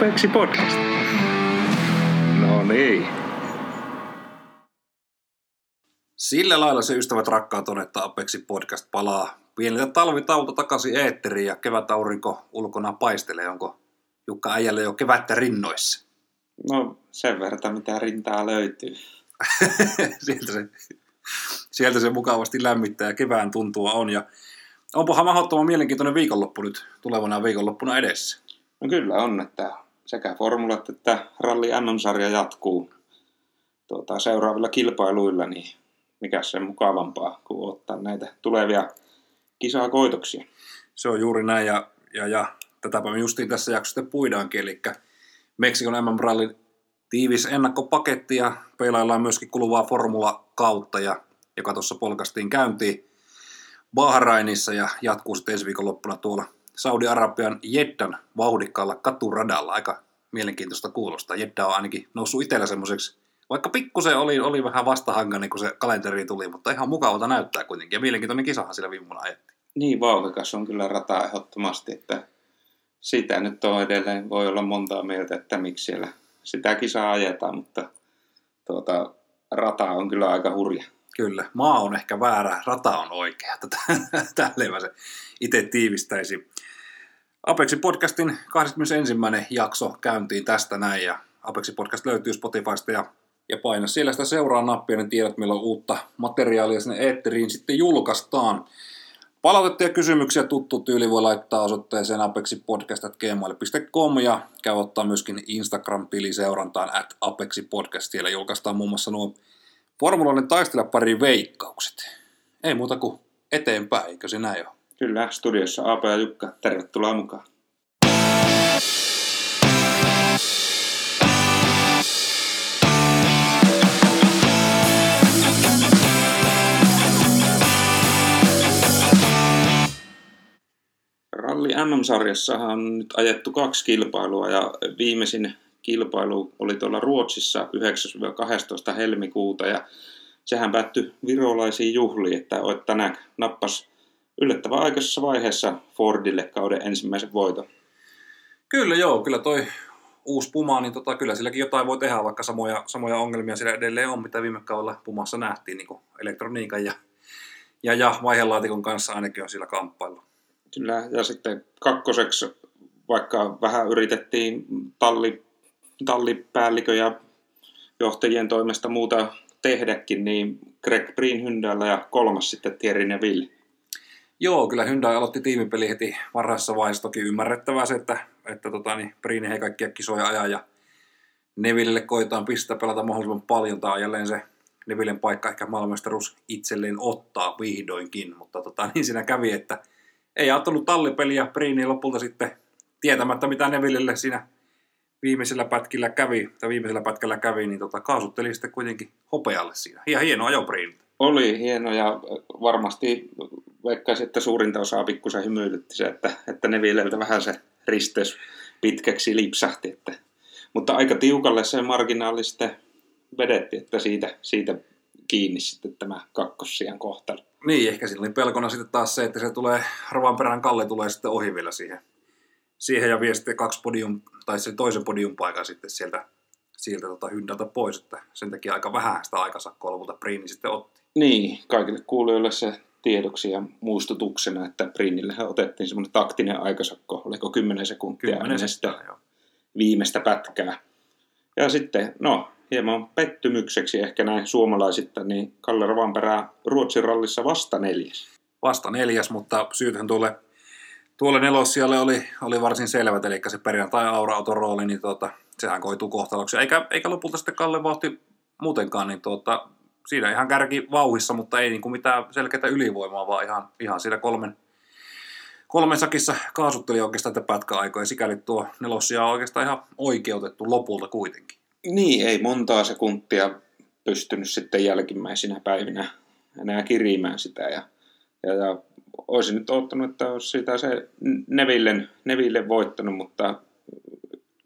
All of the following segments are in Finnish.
Apexi Podcast. No niin. Sillä lailla se ystävät rakkaat on, että Apexi Podcast palaa pieneltä talvitauto takaisin eetteriin ja kevätaurinko ulkona paistelee. Onko Jukka äijälle jo kevättä rinnoissa? No sen verran, mitä rintaa löytyy. sieltä, se, sieltä se mukavasti lämmittää ja kevään tuntua on. Ja onpahan mahdottoman mielenkiintoinen viikonloppu nyt tulevana viikonloppuna edessä. No kyllä on, että sekä formulat että ralli MM-sarja jatkuu tuota, seuraavilla kilpailuilla, niin mikä sen mukavampaa kuin ottaa näitä tulevia kisakoitoksia. Se on juuri näin ja, ja, ja tätäpä me justiin tässä jaksossa puidaankin, eli Meksikon MM-rallin tiivis ennakkopaketti ja peilaillaan myöskin kuluvaa formula-kautta, ja, joka tuossa polkastiin käyntiin Bahrainissa ja jatkuu sitten ensi viikonloppuna tuolla Saudi-Arabian Jeddan vauhdikkaalla katuradalla. Aika mielenkiintoista kuulostaa. Jedda on ainakin noussut itsellä semmoiseksi, vaikka pikkusen oli, oli vähän vastahangainen, kun se kalenteri tuli, mutta ihan mukavalta näyttää kuitenkin. Ja mielenkiintoinen kisahan sillä viime vuonna ajettiin. Niin, vauhdikas on kyllä rata ehdottomasti, että sitä nyt on edelleen, voi olla montaa mieltä, että miksi siellä sitä kisaa ajetaan, mutta tuota, rata on kyllä aika hurja. Kyllä, maa on ehkä väärä, rata on oikea. Tälleen mä se itse tiivistäisin. Apexi podcastin 21. jakso käyntiin tästä näin ja Apexi podcast löytyy Spotifysta ja, ja paina siellä sitä seuraa nappia, niin tiedät milloin uutta materiaalia sinne eetteriin sitten julkaistaan. Palautetta ja kysymyksiä tuttu tyyli voi laittaa osoitteeseen apexipodcast.gmail.com ja käy ottaa myöskin Instagram-tili seurantaan at apexipodcast. Siellä julkaistaan muun muassa nuo formuloiden taistella pari veikkaukset. Ei muuta kuin eteenpäin, eikö se näin ole? Kyllä, studiossa Aapo ja Jukka, tervetuloa mukaan. Ralli MM-sarjassahan on nyt ajettu kaksi kilpailua ja viimeisin kilpailu oli tuolla Ruotsissa 9-12 helmikuuta ja sehän päättyi virolaisiin juhliin, että tänään nappas yllättävän aikaisessa vaiheessa Fordille kauden ensimmäisen voiton. Kyllä joo, kyllä toi uusi Puma, niin tota, kyllä silläkin jotain voi tehdä, vaikka samoja, samoja ongelmia siellä edelleen on, mitä viime kaudella Pumassa nähtiin, niin kuin elektroniikan ja, ja, ja vaihelaatikon kanssa ainakin on sillä kamppailu. Kyllä, ja sitten kakkoseksi, vaikka vähän yritettiin talli, tallipäällikö ja johtajien toimesta muuta tehdäkin, niin Greg Breen Hyndällä ja kolmas sitten Thierry Neville. Joo, kyllä Hyundai aloitti tiimipeli heti varhaisessa vaiheessa. Toki ymmärrettävää se, että, että tota, niin Breen ei kaikkia kisoja ajaa ja Neville koitaan pistää pelata mahdollisimman paljon. Tämä on jälleen se Nevillen paikka ehkä maailmanmestaruus itselleen ottaa vihdoinkin, mutta tota, niin siinä kävi, että ei ajattelut tallipeliä Breeni lopulta sitten tietämättä mitä Nevillelle siinä viimeisellä pätkillä kävi, tai viimeisellä pätkällä kävi, niin tota, kaasutteli sitten kuitenkin hopealle siinä. Ja hieno ajo Breeniltä. Oli hieno ja varmasti veikkaisin, että suurinta osaa pikkusen hymyilytti se, että, että Nevilleltä vähän se risteys pitkäksi lipsahti. Että, mutta aika tiukalle se marginaali sitten vedetti, että siitä, siitä kiinni sitten tämä kakkossian kohtalo. Niin, ehkä siinä oli pelkona sitten taas se, että se tulee, perään Kalle tulee sitten ohi vielä siihen, siihen ja vie sitten kaksi podium, tai sen toisen podium paikan sitten sieltä, sieltä tota hyndältä pois, että sen takia aika vähän sitä aikasakkoa lopulta Priini sitten otti. Niin, kaikille kuulijoille se tiedoksi ja muistutuksena, että Priinillehän otettiin semmoinen taktinen aikasakko, oliko 10 sekuntia 10 sekuntia, joo. viimeistä pätkää. Ja sitten, no, hieman pettymykseksi ehkä näin suomalaisittain, niin Kalle Rovanperä Ruotsin rallissa vasta neljäs. Vasta neljäs, mutta syythän tuolle, tuolle nelossijalle oli, oli varsin selvät, eli se perjantai aura rooli, niin tuota, sehän koituu kohtaloksi. Eikä, eikä lopulta sitten Kalle vauhti muutenkaan, niin tuota, siinä ihan kärki vauhissa, mutta ei niin kuin mitään selkeää ylivoimaa, vaan ihan, ihan siinä kolmen, kolmen sakissa kaasutteli oikeastaan tätä pätkäaikoja. Sikäli tuo nelossia on oikeastaan ihan oikeutettu lopulta kuitenkin. Niin, ei montaa sekuntia pystynyt sitten jälkimmäisinä päivinä enää kirimään sitä. Ja, ja, ja olisin nyt ottanut, että olisi sitä se Nevillen, Neville voittanut, mutta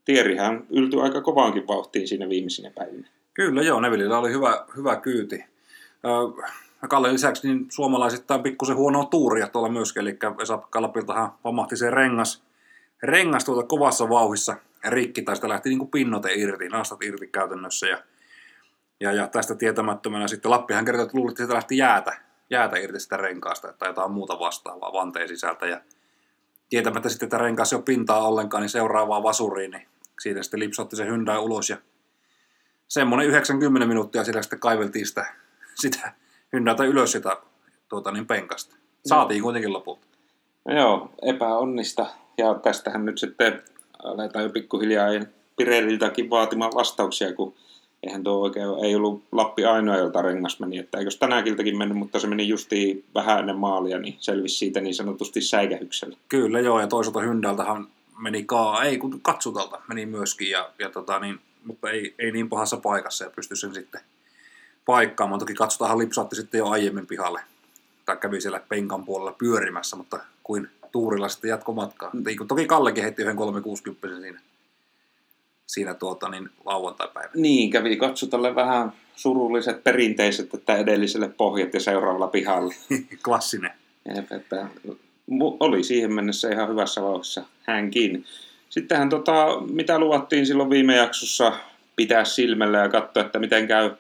Tierihän yltyi aika kovaankin vauhtiin siinä viimeisinä päivinä. Kyllä joo, Nevillillä oli hyvä, hyvä kyyti. Kalle lisäksi niin suomalaisittain pikkusen huonoa tuuria tuolla myöskin, eli Esa Kalpiltahan pamahti se rengas, rengas tuota kovassa vauhissa rikki tai sitä lähti niin kuin pinnote irti, nastat irti käytännössä. Ja, ja, ja tästä tietämättömänä sitten Lappihan kertoi, että luulit, että siitä lähti jäätä, jäätä irti sitä renkaasta tai jotain muuta vastaavaa vanteen sisältä. Ja tietämättä sitten, että renkaas ei ole pintaa ollenkaan, niin seuraavaan vasuriin, niin siitä sitten lipsotti se Hyundai ulos ja semmoinen 90 minuuttia sillä sitten kaiveltiin sitä, sitä Hyundaita ylös sitä tuota, niin penkasta. Saatiin kuitenkin lopulta. No joo, epäonnista. Ja tästähän nyt sitten aletaan jo pikkuhiljaa Pirelliltäkin vaatimaan vastauksia, kun eihän tuo oikein, ei ollut Lappi ainoa, jolta rengas meni. Että eikö tänä kiltäkin mennyt, mutta se meni justiin vähän ennen maalia, niin selvisi siitä niin sanotusti säikähyksellä. Kyllä joo, ja toisaalta Hyndältähän meni kaa, ei kun katsutalta meni myöskin, ja, ja tota, niin, mutta ei, ei niin pahassa paikassa ja pystyi sen sitten paikkaamaan. Toki katsotaanhan lipsaatti sitten jo aiemmin pihalle, tai kävi siellä penkan puolella pyörimässä, mutta kuin tuurilla sitten jatkomatkaa. Mm. Toki Kallekin heitti yhden 360 siinä, siinä tuota, niin lauantai-päivänä. Niin, kävi katsotalle vähän surulliset perinteiset, että edelliselle pohjat ja seuraavalla pihalle. Klassinen. Että oli siihen mennessä ihan hyvässä vauhdissa hänkin. Sittenhän tota, mitä luvattiin silloin viime jaksossa pitää silmällä ja katsoa, että miten käy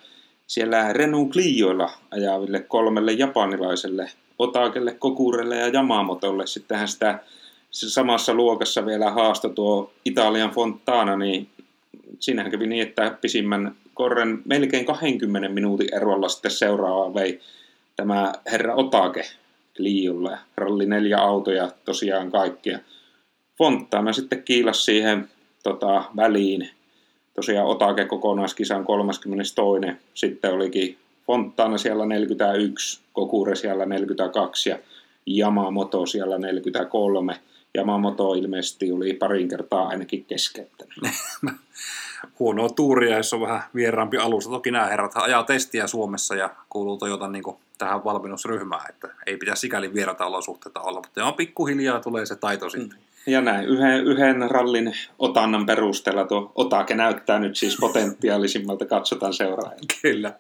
siellä Renault Clioilla ajaville kolmelle japanilaiselle, Otakelle, Kokurelle ja Yamamotolle. Sittenhän sitä samassa luokassa vielä haasto tuo Italian Fontana, niin siinähän kävi niin, että pisimmän korren melkein 20 minuutin erolla sitten seuraava vei tämä herra Otake Cliolle. Ralli neljä autoja tosiaan kaikkia. Fontana sitten kiilas siihen tota, väliin. Tosiaan Otake kokonaiskisan 32. Sitten olikin Fontana siellä 41, Kokure siellä 42 ja Yamamoto siellä 43. Yamamoto ilmeisesti oli parin kertaa ainakin keskeyttänyt. Huonoa tuuria, jos on vähän vieraampi alusta. Toki nämä herrat ajaa testiä Suomessa ja kuuluu Toyotan niin tähän valmennusryhmään, että ei pitäisi sikäli vierata olosuhteita olla, mutta on pikkuhiljaa tulee se taito sitten. Mm. Ja näin, yhden, yhden rallin otannan perusteella tuo otake näyttää nyt siis potentiaalisimmalta, katsotaan seuraajan. Kyllä.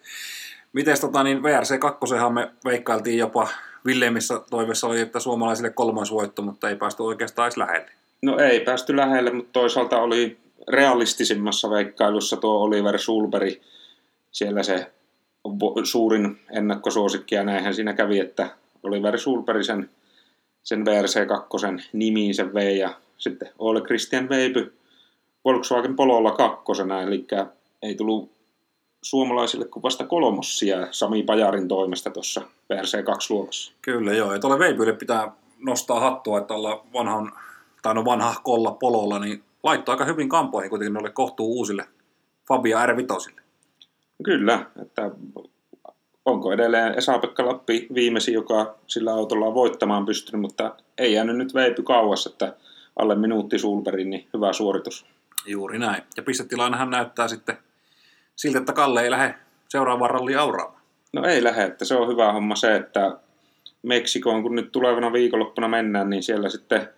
Miten tota, niin VRC 2 me veikkailtiin jopa Villeemissä toiveessa oli, että suomalaisille kolmas voitto, mutta ei päästy oikeastaan edes lähelle. No ei päästy lähelle, mutta toisaalta oli realistisimmassa veikkailussa tuo Oliver Sulberg. Siellä se suurin ennakkosuosikki ja näinhän siinä kävi, että Oliver Sulberg sen, sen VRC2 nimiin sen vei ja sitten Ole Christian Weibby Volkswagen Pololla kakkosena, eli ei tullut suomalaisille kuin vasta kolmossia Sami Pajarin toimesta tuossa VRC2-luokassa. Kyllä joo, ja tuolle Veibylle pitää nostaa hattua, että olla vanhan, tai no vanha kolla pololla, niin laittoi aika hyvin kampoihin kuitenkin noille kohtuu uusille Fabia r Kyllä, että onko edelleen Esa-Pekka Lappi viimeisin, joka sillä autolla on voittamaan pystynyt, mutta ei jäänyt nyt veipy kauas, että alle minuutti Sulberin, niin hyvä suoritus. Juuri näin. Ja pistetilannehan näyttää sitten siltä, että Kalle ei lähde seuraavaan ralliin auraamaan. No ei lähde, että se on hyvä homma se, että Meksikoon kun nyt tulevana viikonloppuna mennään, niin siellä sitten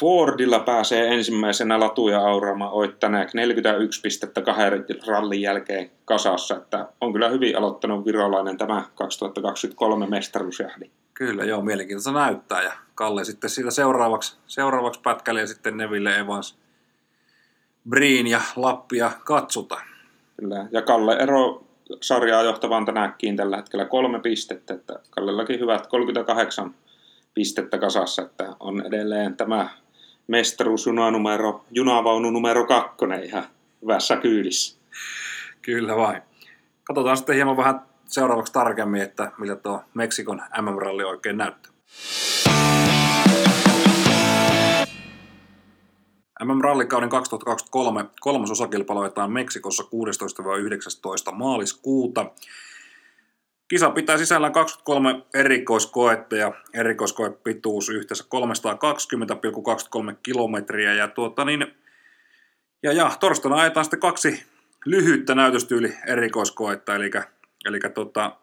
Fordilla pääsee ensimmäisenä latuja auraamaan Oittaneek 41 pistettä kahden rallin jälkeen kasassa, että on kyllä hyvin aloittanut virolainen tämä 2023 mestaruusjahdi. Kyllä, joo, mielenkiintoista näyttää ja Kalle sitten siitä seuraavaksi, seuraavaksi pätkälle ja sitten Neville Evans, Briin ja Lappia katsotaan. Kyllä. Ja Kalle ero sarjaa johtavaan tänäkkiin tällä hetkellä kolme pistettä, että Kallellakin hyvät 38 pistettä kasassa, että on edelleen tämä mestaruusjunanumero, junavaunu numero kakkonen ihan hyvässä kyydissä. Kyllä vain. Katsotaan sitten hieman vähän seuraavaksi tarkemmin, että miltä tuo Meksikon MM-ralli oikein näyttää. MM-rallikauden 2023 kolmas ajetaan Meksikossa 16-19 maaliskuuta. Kisa pitää sisällään 23 erikoiskoetta ja erikoiskoepituus yhteensä 320,23 kilometriä. Ja, tuota niin, ja, ja torstaina ajetaan sitten kaksi lyhyttä näytöstyyli erikoiskoetta, eli, eli tota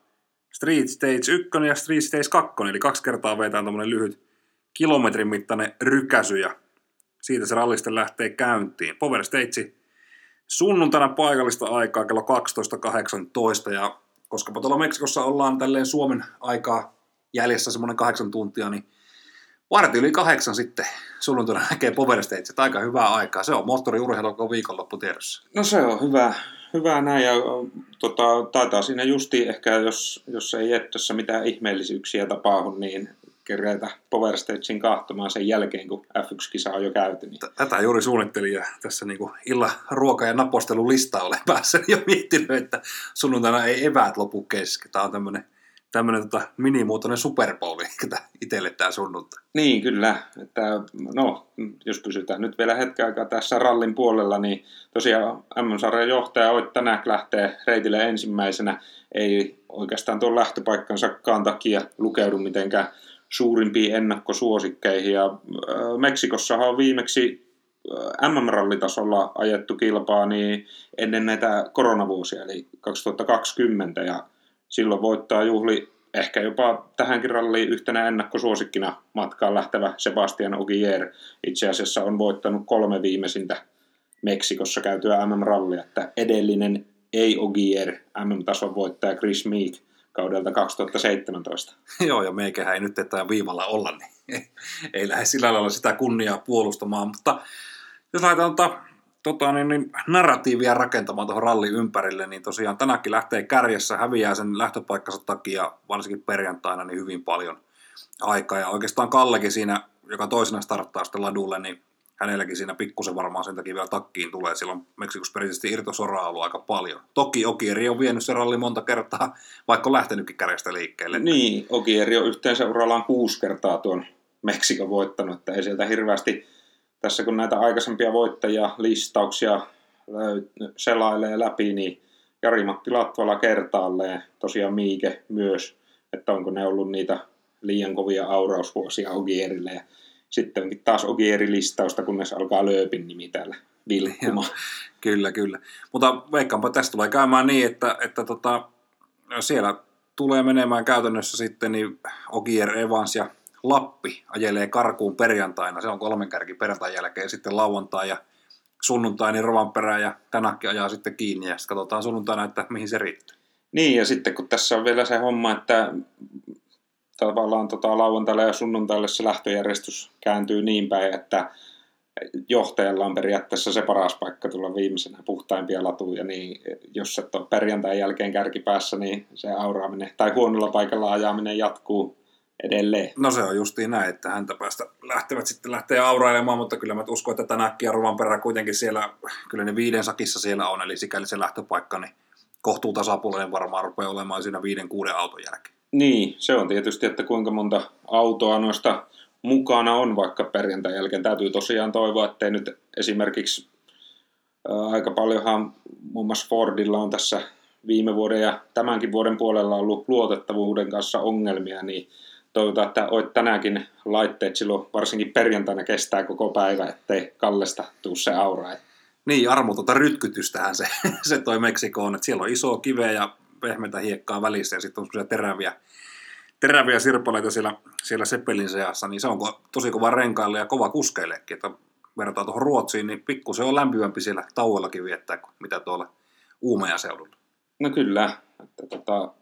Street Stage 1 ja Street Stage 2, eli kaksi kertaa vetään tämmöinen lyhyt kilometrin mittainen rykäsy ja siitä se rallista lähtee käyntiin. Power Stage sunnuntaina paikallista aikaa kello 12.18 ja koska tuolla Meksikossa ollaan tälleen Suomen aikaa jäljessä semmoinen kahdeksan tuntia, niin Varti yli kahdeksan sitten sunnuntaina näkee Power Stage, aika hyvää aikaa. Se on moottoriurheilu koko viikonloppu tiedossa. No se on hyvä, hyvä näin ja tota, taitaa siinä justi ehkä, jos, jos ei Jettessä mitään ihmeellisyyksiä tapahdu, niin kerätä Power Stagein kahtomaan sen jälkeen, kun F1-kisa on jo käyty. Niin. Tätä juuri suunnittelin ja tässä niin illan ruoka- ja napostelu-lista olen päässä jo miettinyt, että sunnuntaina ei eväät lopu kesken. Tämä on tämmöinen tämmöinen tota, minimuotoinen Super Bowl itselle tämä sunnuntai. Niin, kyllä. Että, no, jos pysytään nyt vielä hetken aikaa tässä rallin puolella, niin tosiaan M-sarjan johtaja Oit tänään lähtee reitille ensimmäisenä. Ei oikeastaan tuon lähtöpaikkansakaan takia lukeudu mitenkään suurimpiin ennakkosuosikkeihin. Ja, Meksikossahan on viimeksi MM-rallitasolla ajettu kilpaa niin ennen näitä koronavuosia, eli 2020, ja silloin voittaa juhli ehkä jopa tähänkin ralliin yhtenä ennakkosuosikkina matkaan lähtevä Sebastian Ogier. Itse asiassa on voittanut kolme viimeisintä Meksikossa käytyä MM-rallia, että edellinen ei Ogier MM-tason voittaja Chris Meek kaudelta 2017. Joo, ja meikähän ei nyt tätä viivalla olla, niin ei lähde sillä lailla sitä kunniaa puolustamaan, mutta jos tota, tota, niin, niin, narratiivia rakentamaan tuohon rallin ympärille, niin tosiaan tänäkin lähtee kärjessä, häviää sen lähtöpaikkansa takia, varsinkin perjantaina, niin hyvin paljon aikaa. Ja oikeastaan Kallekin siinä, joka toisena starttaa sitten ladulle, niin hänelläkin siinä pikkusen varmaan sen takia vielä takkiin tulee. Silloin Meksikossa perinteisesti irtosoraa ollut aika paljon. Toki Okieri on vienyt se ralli monta kertaa, vaikka on lähtenytkin kärjestä liikkeelle. Niin, Okieri on yhteensä urallaan kuusi kertaa tuon Meksikon voittanut, että ei sieltä hirveästi tässä kun näitä aikaisempia voittajia, listauksia selailee läpi, niin Jari-Matti Latvala kertaalleen, tosiaan Miike myös, että onko ne ollut niitä liian kovia aurausvuosia Ogierille. Ja sittenkin taas Ogieri-listausta, kunnes alkaa Lööpin nimi täällä vilkkumaan. kyllä, kyllä. Mutta veikkaanpa tästä tulee käymään niin, että, että tota, siellä tulee menemään käytännössä sitten niin Ogier Evans ja Lappi ajelee karkuun perjantaina, se on kolmen kärki perjantain jälkeen, sitten lauantai ja sunnuntai niin Rovanperä ja tänäkin ajaa sitten kiinni. Ja sitten katsotaan sunnuntaina, että mihin se riittää. Niin ja sitten kun tässä on vielä se homma, että tavallaan tota, lauantaille ja sunnuntaille se lähtöjärjestys kääntyy niin päin, että johtajalla on periaatteessa se paras paikka tulla viimeisenä puhtaimpia latuja, niin jos et ole perjantain jälkeen kärkipäässä, niin se auraaminen tai huonolla paikalla ajaminen jatkuu edelleen. No se on justiin näin, että häntä päästä lähtevät sitten lähtee aurailemaan, mutta kyllä mä uskon, että tänäkin ja Ruvan perä kuitenkin siellä, kyllä ne viiden sakissa siellä on, eli sikäli se lähtöpaikka, niin kohtuu tasapuolinen varmaan rupeaa olemaan siinä viiden kuuden auton jälkeen. Niin, se on tietysti, että kuinka monta autoa noista mukana on vaikka perjantai jälkeen. Täytyy tosiaan toivoa, ettei nyt esimerkiksi ää, aika paljonhan muun muassa Fordilla on tässä viime vuoden ja tämänkin vuoden puolella ollut luotettavuuden kanssa ongelmia, niin toivotaan, että olet tänäänkin laitteet silloin varsinkin perjantaina kestää koko päivä, ettei Kallesta tuu se aura. Niin, armotonta rytkytystähän se, se toi Meksikoon, että siellä on iso kiveä ja pehmeitä hiekkaa välissä ja sitten on teräviä, teräviä sirpaleita siellä, siellä Seppelin seassa, niin se on tosi kova renkaille ja kova kuskeillekin, että verrataan tuohon Ruotsiin, niin pikku se on lämpimämpi siellä tauollakin viettää kuin mitä tuolla Uumeja seudulla. No kyllä, että tota,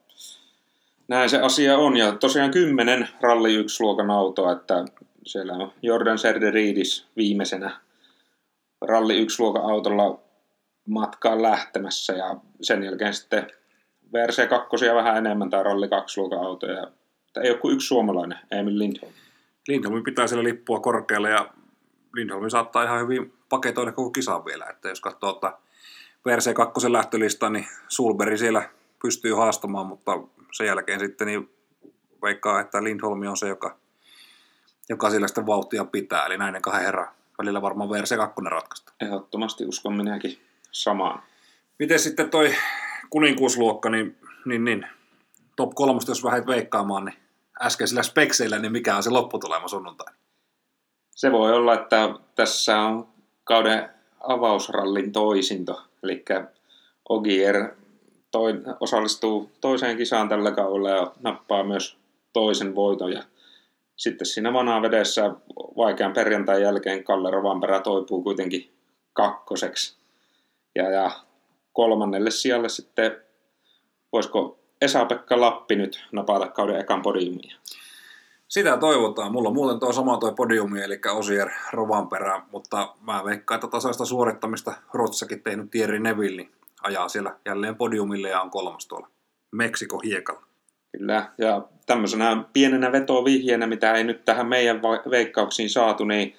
näin se asia on. Ja tosiaan kymmenen ralli yksi luokan autoa, että siellä on Jordan Serderidis viimeisenä ralli yksi luokan autolla matkaan lähtemässä ja sen jälkeen sitten VRC2 vähän enemmän tai ralli 2 luokan autoja. Ei ole kuin yksi suomalainen, Emil Lindholm. Lindholmin pitää siellä lippua korkealle ja Lindholmi saattaa ihan hyvin paketoida koko kisan vielä. Että jos katsoo että VRC2 lähtölista, niin Sulberi siellä pystyy haastamaan, mutta sen jälkeen sitten niin veikkaa, että Lindholm on se, joka, joka sillä sitten vauhtia pitää. Eli näiden kahden herran välillä varmaan VRC2 ratkaista. Ehdottomasti uskon minäkin samaan. Miten sitten toi kuninkuusluokka, niin, niin, niin top kolmosta, jos vähän veikkaamaan, niin äskeisillä spekseillä, niin mikä on se lopputulema sunnuntai? Se voi olla, että tässä on kauden avausrallin toisinto, eli Ogier toi, osallistuu toiseen kisaan tällä kaudella ja nappaa myös toisen voiton. Ja sitten siinä vanaa vedessä vaikean perjantain jälkeen Kalle Rovanperä toipuu kuitenkin kakkoseksi. Ja, ja kolmannelle sijalle sitten, voisiko Esa-Pekka Lappi nyt napata kauden ekan podiumia? Sitä toivotaan. Mulla on muuten tuo sama tuo podiumi, eli Osier Rovanperä, mutta mä veikkaan, että tasaista suorittamista Rotsakin tehnyt Thierry Neville niin ajaa siellä jälleen podiumille ja on kolmas tuolla Meksiko hiekalla. Kyllä, ja tämmöisenä pienenä vetovihjeenä, mitä ei nyt tähän meidän veikkauksiin saatu, niin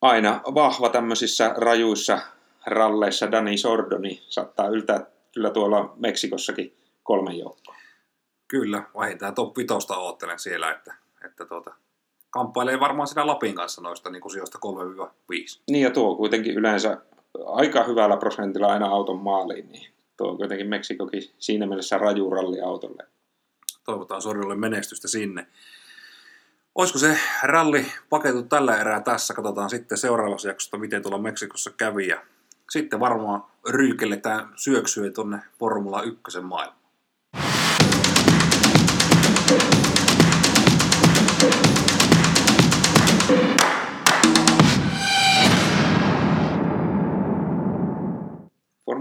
aina vahva tämmöisissä rajuissa ralleissa Dani Sordoni saattaa yltää kyllä tuolla Meksikossakin kolmen joukkoon. Kyllä, vähintään top 5 oottelen siellä, että, että tuota, kamppailee varmaan siinä Lapin kanssa noista niin kuin sijoista 3-5. Niin ja tuo kuitenkin yleensä aika hyvällä prosentilla aina auton maaliin, niin tuo on kuitenkin Meksikokin siinä mielessä raju ralli autolle. Toivotaan Sorjolle menestystä sinne. Olisiko se ralli paketu tällä erää tässä? Katsotaan sitten seuraavassa jaksossa, miten tuolla Meksikossa kävi. Ja sitten varmaan ryykelletään syöksyä tuonne Formula 1 maailmaan.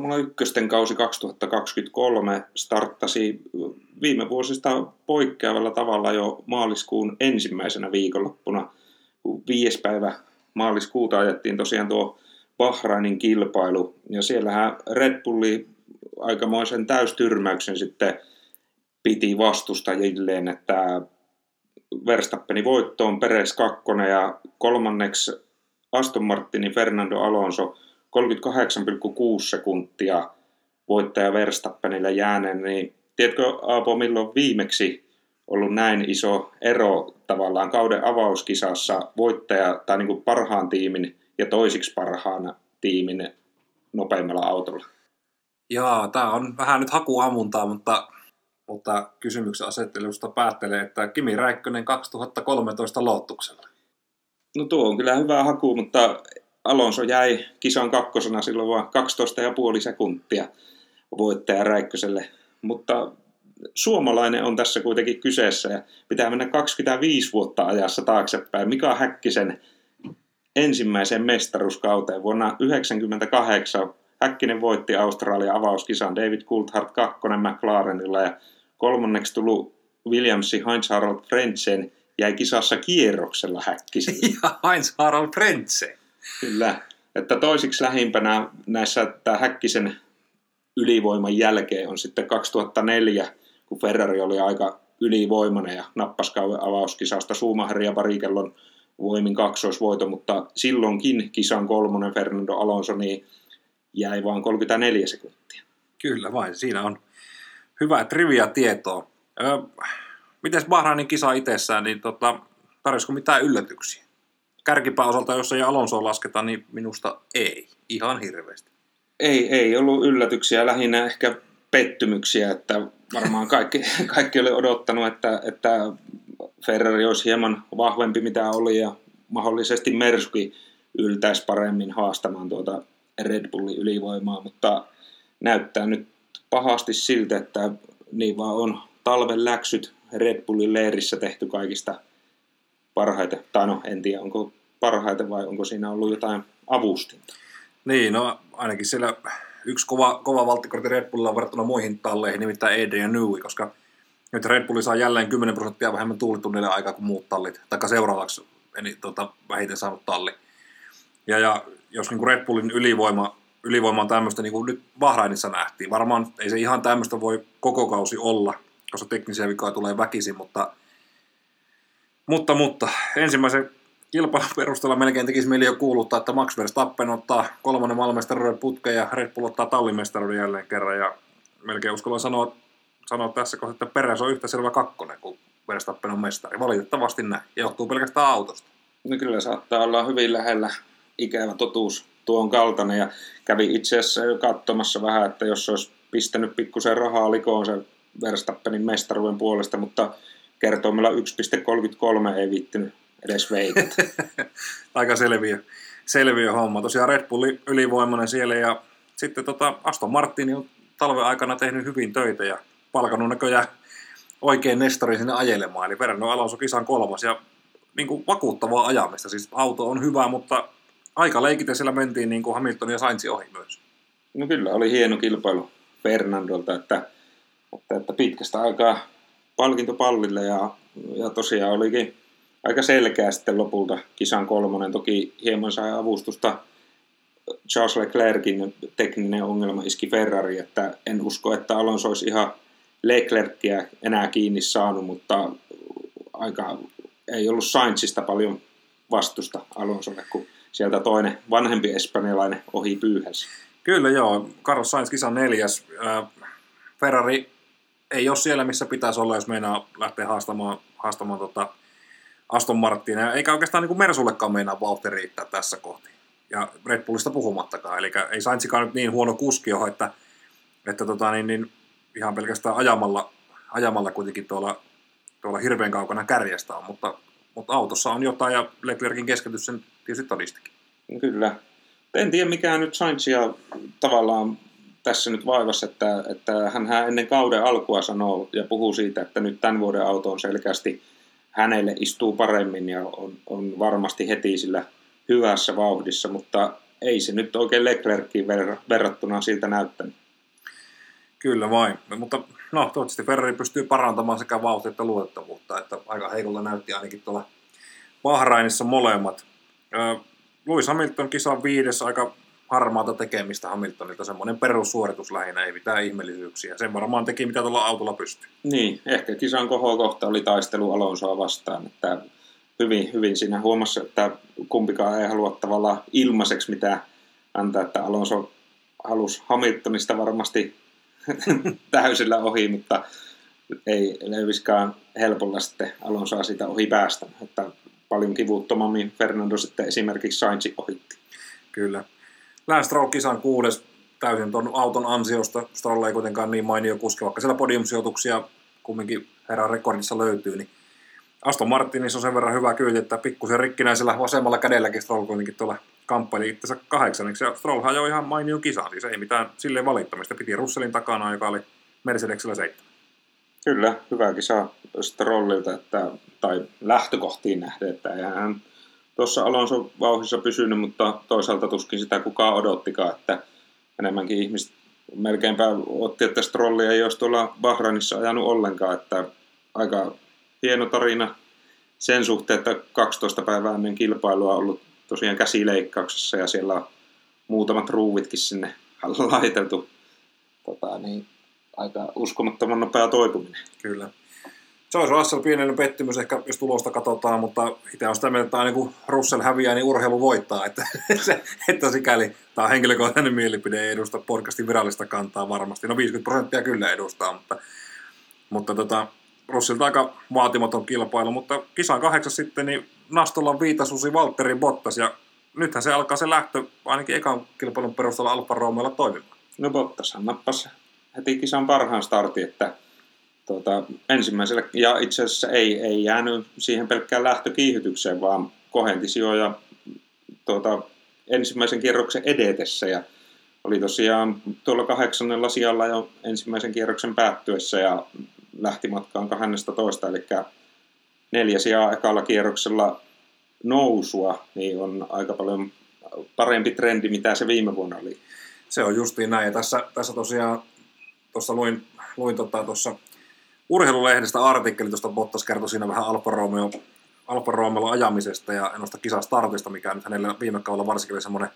Formula 1 kausi 2023 starttasi viime vuosista poikkeavalla tavalla jo maaliskuun ensimmäisenä viikonloppuna. Viides päivä maaliskuuta ajettiin tosiaan tuo Bahrainin kilpailu, ja siellähän Red Bulli aikamoisen täystyrmäyksen sitten piti vastustajilleen, että Verstappenin voitto on Peres kakkonen ja kolmanneksi Aston Martinin Fernando Alonso 38,6 sekuntia voittaja Verstappenille jääneen, niin tiedätkö Aapo milloin viimeksi ollut näin iso ero tavallaan kauden avauskisassa voittaja tai niin kuin parhaan tiimin ja toisiksi parhaan tiimin nopeimmalla autolla? Joo, tämä on vähän nyt hakuammuntaa, mutta, mutta kysymyksen asettelusta päättelee, että Kimi Räikkönen 2013 lootuksella. No tuo on kyllä hyvä haku, mutta Alonso jäi kisan kakkosena silloin vain 12,5 sekuntia voittaja Räikköselle. Mutta suomalainen on tässä kuitenkin kyseessä ja pitää mennä 25 vuotta ajassa taaksepäin. Mika Häkkisen ensimmäiseen mestaruuskauteen vuonna 1998 Häkkinen voitti Australia avauskisan David Coulthard kakkonen McLarenilla ja kolmanneksi tullut Williamsi Heinz Harald Frentzen jäi kisassa kierroksella Häkkisellä. Ja Heinz Harald Frentzen. Kyllä. Että toisiksi lähimpänä näissä tämä Häkkisen ylivoiman jälkeen on sitten 2004, kun Ferrari oli aika ylivoimainen ja nappasi avauskisasta Schumacher ja Barricellon voimin kaksoisvoito, mutta silloinkin kisan kolmonen Fernando Alonso niin jäi vain 34 sekuntia. Kyllä vain, siinä on hyvää trivia tietoa. Öö, Miten Bahrainin kisa itsessään, niin tota, tarvitsisiko mitään yllätyksiä? Kärkipääosalta, jos ei Alonso lasketa, niin minusta ei. Ihan hirveästi. Ei, ei ollut yllätyksiä, lähinnä ehkä pettymyksiä, että varmaan kaikki, kaikki oli odottanut, että, että Ferrari olisi hieman vahvempi mitä oli ja mahdollisesti Mersuki yltäisi paremmin haastamaan tuota Red Bullin ylivoimaa, mutta näyttää nyt pahasti siltä, että niin vaan on talven läksyt Red Bullin leirissä tehty kaikista parhaiten. Tai no, en tiedä, onko parhaiten vai onko siinä ollut jotain avustinta. Niin, no ainakin siellä yksi kova, kova valttikortti Red Bullilla verrattuna muihin talleihin, nimittäin Adrian Newey, koska nyt Red Bulli saa jälleen 10 prosenttia vähemmän tuulitunnille aikaa kuin muut tallit, taikka seuraavaksi eli, tota, vähiten saanut talli. Ja, ja jos niin kuin Red Bullin ylivoima, ylivoima on tämmöistä, niin kuin nyt Bahrainissa nähtiin, varmaan ei se ihan tämmöistä voi koko kausi olla, koska teknisiä vikoja tulee väkisin, mutta, mutta, mutta ensimmäisen kilpailun perusteella melkein tekisi mieli jo kuuluttaa, että Max Verstappen ottaa kolmannen maailmanmestaruuden putken ja Red Bull ottaa tallimestaruuden jälleen kerran. Ja melkein uskallan sanoa, sanoa tässä kohtaa, että Peres on yhtä selvä kakkonen, kun Verstappen on mestari. Valitettavasti näin. Johtuu pelkästään autosta. No kyllä saattaa olla hyvin lähellä ikävä totuus tuon kaltainen. Ja kävi itse asiassa jo katsomassa vähän, että jos olisi pistänyt pikkusen rahaa likoon se Verstappenin mestaruuden puolesta, mutta kertoimella 1.33 ei viittynyt edes veikata. Aika selviö, selviö homma. Tosiaan Red Bull ylivoimainen siellä ja sitten tota Aston Martin on talven aikana tehnyt hyvin töitä ja palkannut näköjään oikein nestari sinne ajelemaan. Eli Fernando Alonso kisan kolmas ja niin kuin vakuuttavaa ajamista. Siis auto on hyvä, mutta aika leikiten siellä mentiin niin kuin Hamilton ja Sainz ohi myös. No kyllä, oli hieno kilpailu Fernandolta, että, että, että pitkästä aikaa palkintopallille ja, ja tosiaan olikin aika selkeä sitten lopulta kisan kolmonen. Toki hieman sai avustusta Charles Leclerkin tekninen ongelma iski Ferrari, että en usko, että Alonso olisi ihan Leclerkia enää kiinni saanut, mutta aika ei ollut Sainzista paljon vastusta Alonsolle, kun sieltä toinen vanhempi espanjalainen ohi pyyhäsi. Kyllä joo, Carlos Sainz kisan neljäs. Ferrari ei ole siellä, missä pitäisi olla, jos meinaa lähteä haastamaan, haastamaan tota Aston Martinia, eikä oikeastaan niin Mersullekaan meinaa vauhti riittää tässä kohti. Ja Red Bullista puhumattakaan, eli ei Sainzikaan nyt niin huono kuski ole, että, että tota, niin, niin, ihan pelkästään ajamalla, ajamalla kuitenkin tuolla, tuolla hirveän kaukana kärjestä on, mutta, mutta autossa on jotain ja Leclerkin keskitys sen tietysti todistikin. Kyllä. En tiedä mikä nyt Sainzia tavallaan tässä nyt vaivassa, että, että hän ennen kauden alkua sanoo ja puhuu siitä, että nyt tämän vuoden auto on selkeästi hänelle istuu paremmin ja on, on varmasti heti sillä hyvässä vauhdissa, mutta ei se nyt oikein Leclerckiin verrattuna siltä näyttänyt. Kyllä vain, mutta no toivottavasti Ferrari pystyy parantamaan sekä vauhtia että luotettavuutta, että aika heikolla näytti ainakin tuolla Bahrainissa molemmat. Lewis Hamilton kisa viides aika harmaata tekemistä Hamiltonilta, semmoinen perussuoritus lähinnä, ei mitään ihmeellisyyksiä. Sen varmaan teki, mitä tuolla autolla pystyy. Niin, ehkä kisan kohokohta oli taistelu Alonsoa vastaan, että hyvin, hyvin siinä huomassa, että kumpikaan ei halua tavallaan ilmaiseksi mitään antaa, että Alonso halusi Hamiltonista varmasti täysillä ohi, mutta ei Leviskaan helpolla sitten Alonsoa sitä ohi päästä, että paljon kivuttomammin Fernando sitten esimerkiksi Sainz ohitti. Kyllä. Lance Stroll kisan kuudes täysin tuon auton ansiosta. Stroll ei kuitenkaan niin mainio kuski, vaikka siellä podiumsijoituksia kumminkin herran rekordissa löytyy, niin Aston Martinissa on sen verran hyvä kyyti, että pikkusen rikkinäisellä vasemmalla kädelläkin Stroll kuitenkin tuolla kamppaili itsensä kahdeksanneksi, ja Stroll hajoi ihan mainio kisaan, siis ei mitään silleen valittamista, piti Russellin takana, joka oli Mercedesillä seitsemän. Kyllä, hyvä kisa Strollilta, että, tai lähtökohtiin nähden, että eihän hän tuossa Alonso vauhissa pysynyt, mutta toisaalta tuskin sitä kukaan odottikaan, että enemmänkin ihmiset melkeinpä otti, että Strolli ei olisi tuolla Bahrainissa ajanut ollenkaan, että aika hieno tarina sen suhteen, että 12 päivää ennen kilpailua on ollut tosiaan käsileikkauksessa ja siellä on muutamat ruuvitkin sinne laitettu. Tota, niin, aika uskomattoman nopea toipuminen. Kyllä. Se olisi Russell pienellinen pettymys ehkä, jos tulosta katsotaan, mutta itse on sitä mieltä, että aina kun Russell häviää, niin urheilu voittaa. Että, että sikäli tämä henkilökohtainen mielipide ei edusta podcastin virallista kantaa varmasti. No 50 prosenttia kyllä edustaa, mutta, mutta tota, Russellta aika vaatimaton kilpailu, mutta kisan kahdeksas sitten, niin Nastolla viitasusi Valtteri Bottas, ja nythän se alkaa se lähtö ainakin ekan kilpailun perusteella Alfa Romeolla toimimaan. No Bottashan nappasi heti kisan parhaan startin, että tuota, ensimmäisellä, ja itse asiassa ei, ei jäänyt siihen pelkkään lähtökiihytykseen, vaan kohenti sijoja tuota, ensimmäisen kierroksen edetessä, ja oli tosiaan tuolla kahdeksannella sijalla jo ensimmäisen kierroksen päättyessä, ja lähti matkaan 12, eli neljä sijaa ekalla kierroksella nousua, niin on aika paljon parempi trendi, mitä se viime vuonna oli. Se on justiin näin, ja tässä, tässä tosiaan tuossa luin, luin tota, tuossa urheilulehdestä artikkeli, tuosta Bottas kertoi siinä vähän Alfa Romeo, Alfa Romeo ajamisesta ja noista kisastartista, mikä nyt hänellä viime kaudella varsinkin oli semmoinen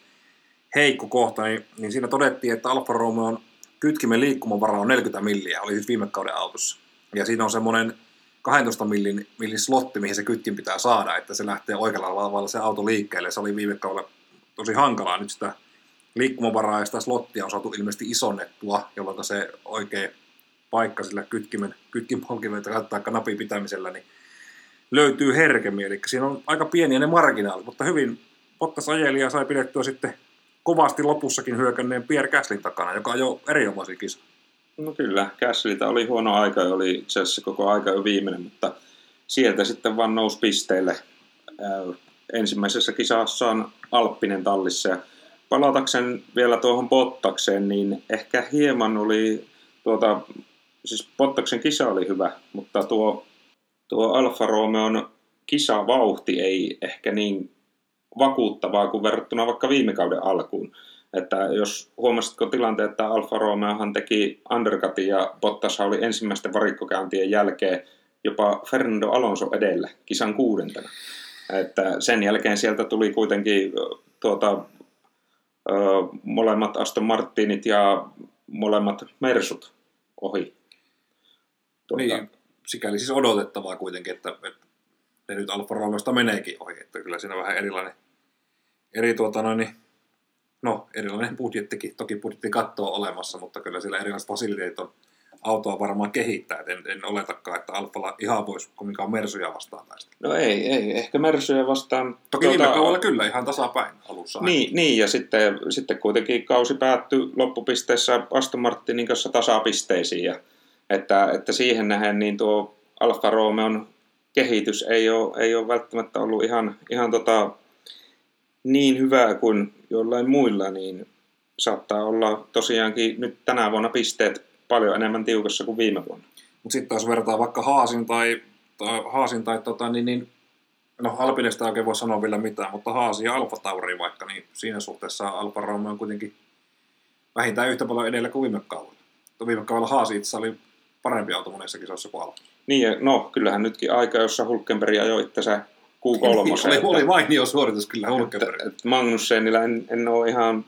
heikko kohta, niin, niin siinä todettiin, että Alfa Romeon kytkimen liikkumavara on 40 milliä, oli siis viime kauden autossa. Ja siinä on semmoinen 12 millin, millin slotti, mihin se kytkin pitää saada, että se lähtee oikealla tavalla se auto liikkeelle. Se oli viime kaudella tosi hankalaa nyt sitä liikkumavaraa ja sitä slottia on saatu ilmeisesti isonnettua, jolloin se oikea paikka sillä kytkimen, kytkinpolkimen tai pitämisellä niin löytyy herkemmin. Eli siinä on aika pieniä ne marginaalit, mutta hyvin Bottas ajeli ja sai pidettyä sitten kovasti lopussakin hyökänneen Pierre Gaslin takana, joka ajoi erinomaisen kisa. No kyllä, Gaslyta oli huono aika ja oli itse asiassa koko aika jo viimeinen, mutta sieltä sitten vaan nousi pisteille. Ensimmäisessä kisassa on Alppinen tallissa ja palatakseen vielä tuohon Bottakseen, niin ehkä hieman oli tuota, siis Bottaksen kisa oli hyvä, mutta tuo, tuo Alfa Romeon kisavauhti ei ehkä niin vakuuttavaa kuin verrattuna vaikka viime kauden alkuun. Että jos huomasitko tilanteen, että Alfa Romeohan teki undercutin ja Bottas oli ensimmäisten varikkokäyntien jälkeen jopa Fernando Alonso edellä kisan kuudentena. Että sen jälkeen sieltä tuli kuitenkin tuota, molemmat Aston Martinit ja molemmat Mersut ohi. Tuota, niin, sikäli siis odotettavaa kuitenkin, että, että ne nyt Alfa Romeosta meneekin ohi, että kyllä siinä vähän erilainen, eri tuota noin, niin, no erilainen budjettikin, toki budjetti kattoa olemassa, mutta kyllä siellä erilaiset fasiliteetit on autoa varmaan kehittää. En, en oletakaan, että Alfalla ihan voisi kovinkaan Mersuja vastaan taistella. No ei, ei. Ehkä Mersuja vastaan... Toki tuota... viime kaudella kyllä ihan tasapäin alussa. Niin, niin ja sitten, sitten kuitenkin kausi päättyi loppupisteessä Aston Martinin kanssa tasapisteisiin. Ja, että, että siihen nähden niin tuo Alfa Romeon kehitys ei ole, ei ole välttämättä ollut ihan, ihan tota, niin hyvää kuin jollain muilla, niin saattaa olla tosiaankin nyt tänä vuonna pisteet paljon enemmän tiukassa kuin viime vuonna. Mutta sitten jos vertaa vaikka Haasin tai, tai, Haasin tai tota, niin, niin, no Alpinesta ei oikein voi sanoa vielä mitään, mutta Haasi ja Alfa Tauri vaikka, niin siinä suhteessa Alfa Romeo on kuitenkin vähintään yhtä paljon edellä kuin viime kaudella. Viime kaudella Haasi itse oli parempi auto monessa kisassa kuin Alfa. Niin, no kyllähän nytkin aika, jossa Hulkenberg ajoi itsensä Q3. oli, oli mainio suoritus kyllä Hulkenberg. Magnussenilla en, en ole ihan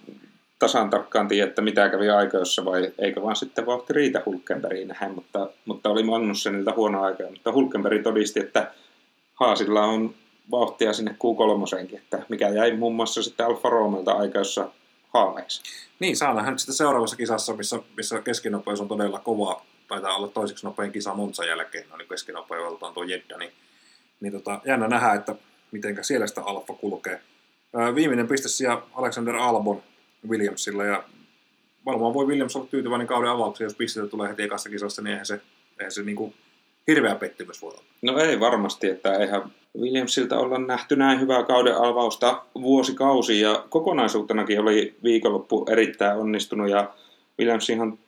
tasan tarkkaan tiedä, että mitä kävi aikoissa vai eikö vaan sitten vauhti riitä Hulkenbergiin nähdä, mutta, mutta oli Magnussenilta huono aika. Mutta Hulkenberg todisti, että Haasilla on vauhtia sinne Q3, että mikä jäi muun muassa sitten Alfa Romeolta aikaissa haameiksi. Niin, saa nähdä sitten seuraavassa kisassa, missä, missä keskinopeus on todella kova, taitaa olla toiseksi nopein kisa Monza jälkeen, niin keskinopeudeltaan tuo Jedda, niin, niin tota, jännä nähdä, että miten siellä sitä Alfa kulkee. viimeinen piste siellä Alexander Albon Williamsilla ja varmaan voi Williams olla tyytyväinen kauden avaukseen, jos pisteitä tulee heti ekassa kisassa, niin eihän se, eihän se niin kuin hirveä pettymys voi olla. No ei varmasti, että eihän Williamsilta olla nähty näin hyvää kauden avausta vuosikausi ja kokonaisuutenakin oli viikonloppu erittäin onnistunut ja Williams ihan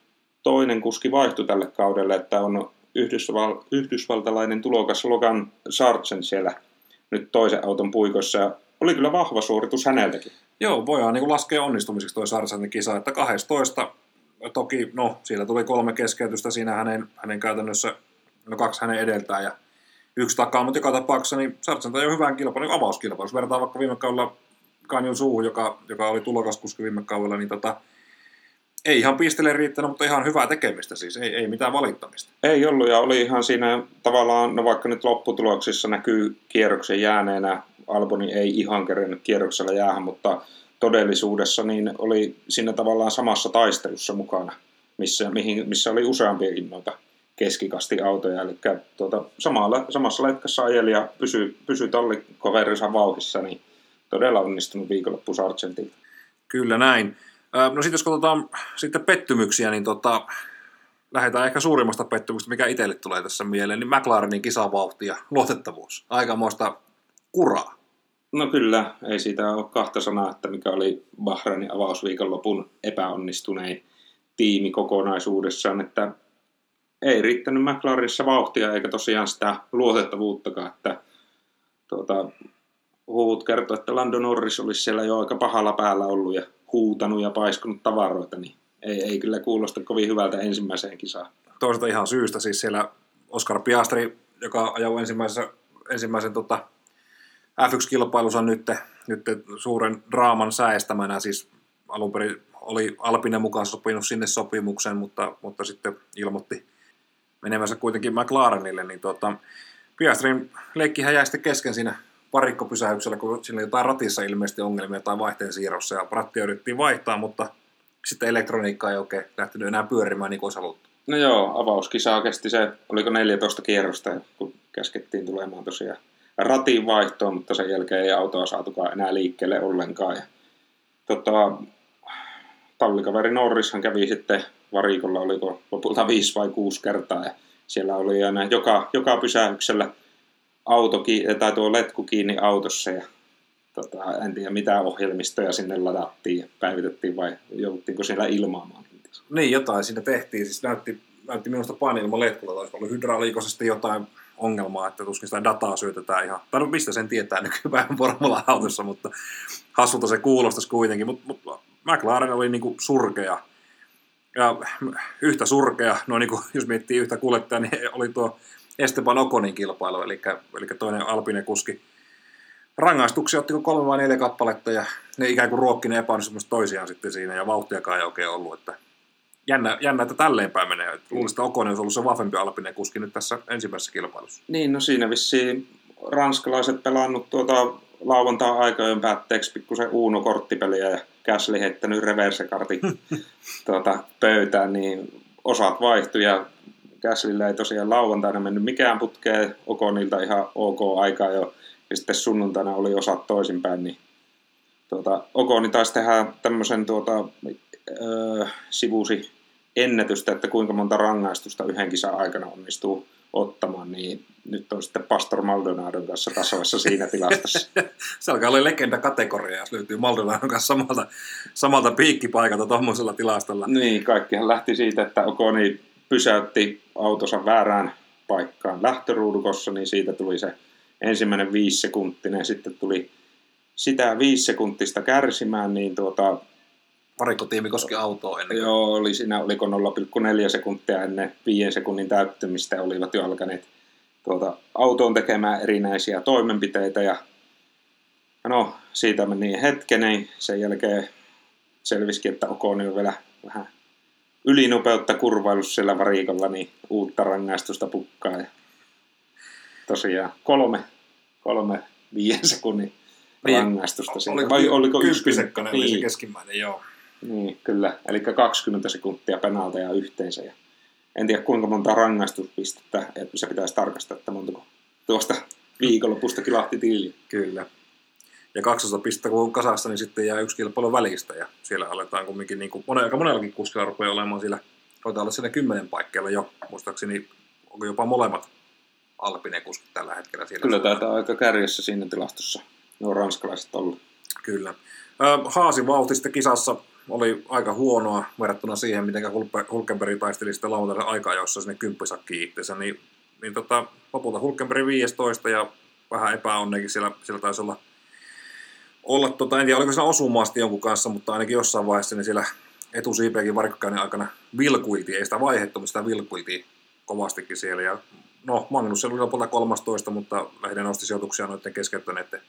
toinen kuski vaihtui tälle kaudelle, että on Yhdysval- yhdysvaltalainen tulokas Logan Sargent siellä nyt toisen auton puikossa. Oli kyllä vahva suoritus häneltäkin. Joo, voidaan niin laskea onnistumiseksi toi Sarsantin kisa, että 12, toki, no, siellä tuli kolme keskeytystä siinä hänen, hänen käytännössä, no kaksi hänen edeltään ja yksi takaa, mutta joka tapauksessa niin Sarsan on hyvän kilpailun, niin avauskilpailu. Jos vertaa vaikka viime kaudella Kanjon Suuhun, joka, joka oli tulokaskuski viime kaudella, niin tota, ei ihan pistele riittänyt, mutta ihan hyvää tekemistä siis, ei, ei mitään valittamista. Ei ollut ja oli ihan siinä tavallaan, no vaikka nyt lopputuloksissa näkyy kierroksen jääneenä Alboni ei ihan kerennyt kierroksella jäähän, mutta todellisuudessa niin oli siinä tavallaan samassa taistelussa mukana, missä, mihin, missä oli useampia noita keskikastiautoja. Eli tuota, samalla, samassa letkassa ajeli ja pysyi, pysy tallikoverinsa vauhissa, niin todella onnistunut viikonloppu Sargentilta. Kyllä näin. No sitten jos katsotaan sitten pettymyksiä, niin tota, lähdetään ehkä suurimmasta pettymyksestä, mikä itselle tulee tässä mieleen, niin McLarenin kisavauhti ja luotettavuus. Aikamoista kuraa. No kyllä, ei siitä ole kahta sanaa, että mikä oli Bahrainin avausviikonlopun epäonnistunein tiimi kokonaisuudessaan, että ei riittänyt McLarenissa vauhtia eikä tosiaan sitä luotettavuuttakaan, että tuota, huhut kertoo, että Lando Norris olisi siellä jo aika pahalla päällä ollut ja huutanut ja paiskunut tavaroita, niin ei, ei kyllä kuulosta kovin hyvältä ensimmäiseen kisaan. Toisaalta ihan syystä, siis siellä Oscar Piastri, joka ajoi ensimmäisen, ensimmäisen tota, F1-kilpailussa nyt, nyt suuren draaman säestämänä, siis alun perin oli Alpinen mukaan sopinut sinne sopimuksen, mutta, mutta sitten ilmoitti menevänsä kuitenkin McLarenille, niin tuota, Piastrin leikkihän jäi sitten kesken siinä parikkopysäyksellä, kun siinä jotain ratissa ilmeisesti ongelmia tai vaihteen siirrossa, ja rattia yritettiin vaihtaa, mutta sitten elektroniikka ei oikein lähtenyt enää pyörimään niin kuin olisi haluttu. No joo, avauskisa kesti se, oliko 14 kierrosta, kun käskettiin tulemaan tosiaan ratin vaihtoon, mutta sen jälkeen ei autoa saatukaan enää liikkeelle ollenkaan. Ja, tota, tallikaveri Norrishan kävi sitten varikolla, oliko lopulta viisi vai kuusi kertaa, ja siellä oli aina joka, joka pysäyksellä auto, tai tuo letku kiinni autossa, ja tota, en tiedä mitä ohjelmistoja sinne ladattiin ja päivitettiin vai jouduttiinko siellä ilmaamaan. Niin, jotain siinä tehtiin. Siis näytti, näytti minusta painilma letkulla, olisi ollut hydrauliikosesti jotain ongelmaa, että tuskin sitä dataa syötetään ihan, tai mistä sen tietää nykypäivän Formula-autossa, mutta hassulta se kuulostaisi kuitenkin, mutta, mutta McLaren oli niin kuin surkea. Ja yhtä surkea, no niin kuin, jos miettii yhtä kuljettajaa, niin oli tuo Esteban Okonin kilpailu, eli, eli toinen Alpine kuski. Rangaistuksia otti kolme vai neljä kappaletta ja ne ikään kuin ruokki ne epäonnistumista toisiaan sitten siinä ja vauhtiakaan ei oikein ollut. Että jännä, jännä, että tälleen päin menee. Luulisin, että Okonen olisi ollut se vahvempi Alpine kuski nyt tässä ensimmäisessä kilpailussa. Niin, no siinä vissiin ranskalaiset pelannut tuota lauantaa aikojen päätteeksi pikkusen Uuno-korttipeliä ja Käsli heittänyt reverse-kartin tuota, pöytään, niin osat vaihtui ja Käslillä ei tosiaan lauantaina mennyt mikään putkeen, Okonilta ihan ok aikaa jo, ja sitten sunnuntaina oli osat toisinpäin, niin tuota, Okoni taisi tehdä tämmöisen tuota, öö, sivusi ennätystä, että kuinka monta rangaistusta yhden kisan aikana onnistuu ottamaan, niin nyt on sitten Pastor Maldonadon kanssa kasvassa siinä tilastossa. se alkaa olla legenda kategoria, jos löytyy Maldonadon kanssa samalta, samalta piikkipaikalta tuommoisella tilastolla. Niin, kaikkihan lähti siitä, että Okoni pysäytti autonsa väärään paikkaan lähtöruudukossa, niin siitä tuli se ensimmäinen viisi sekuntinen, sitten tuli sitä viisi sekuntista kärsimään, niin tuota, varikkotiimi koski autoa ennen. Joo, oli siinä, oliko 0,4 sekuntia ennen 5 sekunnin täyttymistä olivat jo alkaneet tuota, autoon tekemään erinäisiä toimenpiteitä ja no, siitä meni hetken, niin sen jälkeen selvisikin, että Okoni on vielä vähän ylinopeutta kurvailussa siellä varikolla, niin uutta rangaistusta pukkaa. Ja tosiaan kolme, kolme viiden sekunnin niin, rangaistusta. Oliko, Vai oliko yksi? Sekkainen niin. oli se niin. keskimmäinen, joo. Niin, kyllä. Eli 20 sekuntia penalteja yhteensä. Ja en tiedä kuinka monta rangaistuspistettä että se pitäisi tarkastaa, että montako tuosta viikonlopusta kilahti tili. Kyllä. Ja 200 pistettä kun on kasassa, niin sitten jää yksi kilpailu välistä ja siellä aletaan kumminkin, niin kuin monen, aika monellakin kuskilla rupeaa olemaan siellä, voidaan olla siellä kymmenen paikkeilla jo, muistaakseni onko jopa molemmat Alpine kuskit tällä hetkellä siellä. Kyllä taitaa aika kärjessä siinä tilastossa, nuo ranskalaiset ollut. Kyllä. Haasi vauhtista kisassa oli aika huonoa verrattuna siihen, miten Hulkenberg taisteli sitten lauantaisen aikaa, jossa sinne kymppisakki itsensä, niin, niin tota, lopulta Hulkenberg 15 ja vähän epäonnekin siellä, siellä taisi olla, olla tota, en tiedä oliko siinä osumaasti jonkun kanssa, mutta ainakin jossain vaiheessa niin siellä etusiipeäkin varikkokäynnin aikana vilkuiltiin, ei sitä vaihettu, mutta sitä vilkuiltiin kovastikin siellä. Ja no, Magnus oli lopulta 13, mutta lähinnä nosti sijoituksia noiden keskeyttäneiden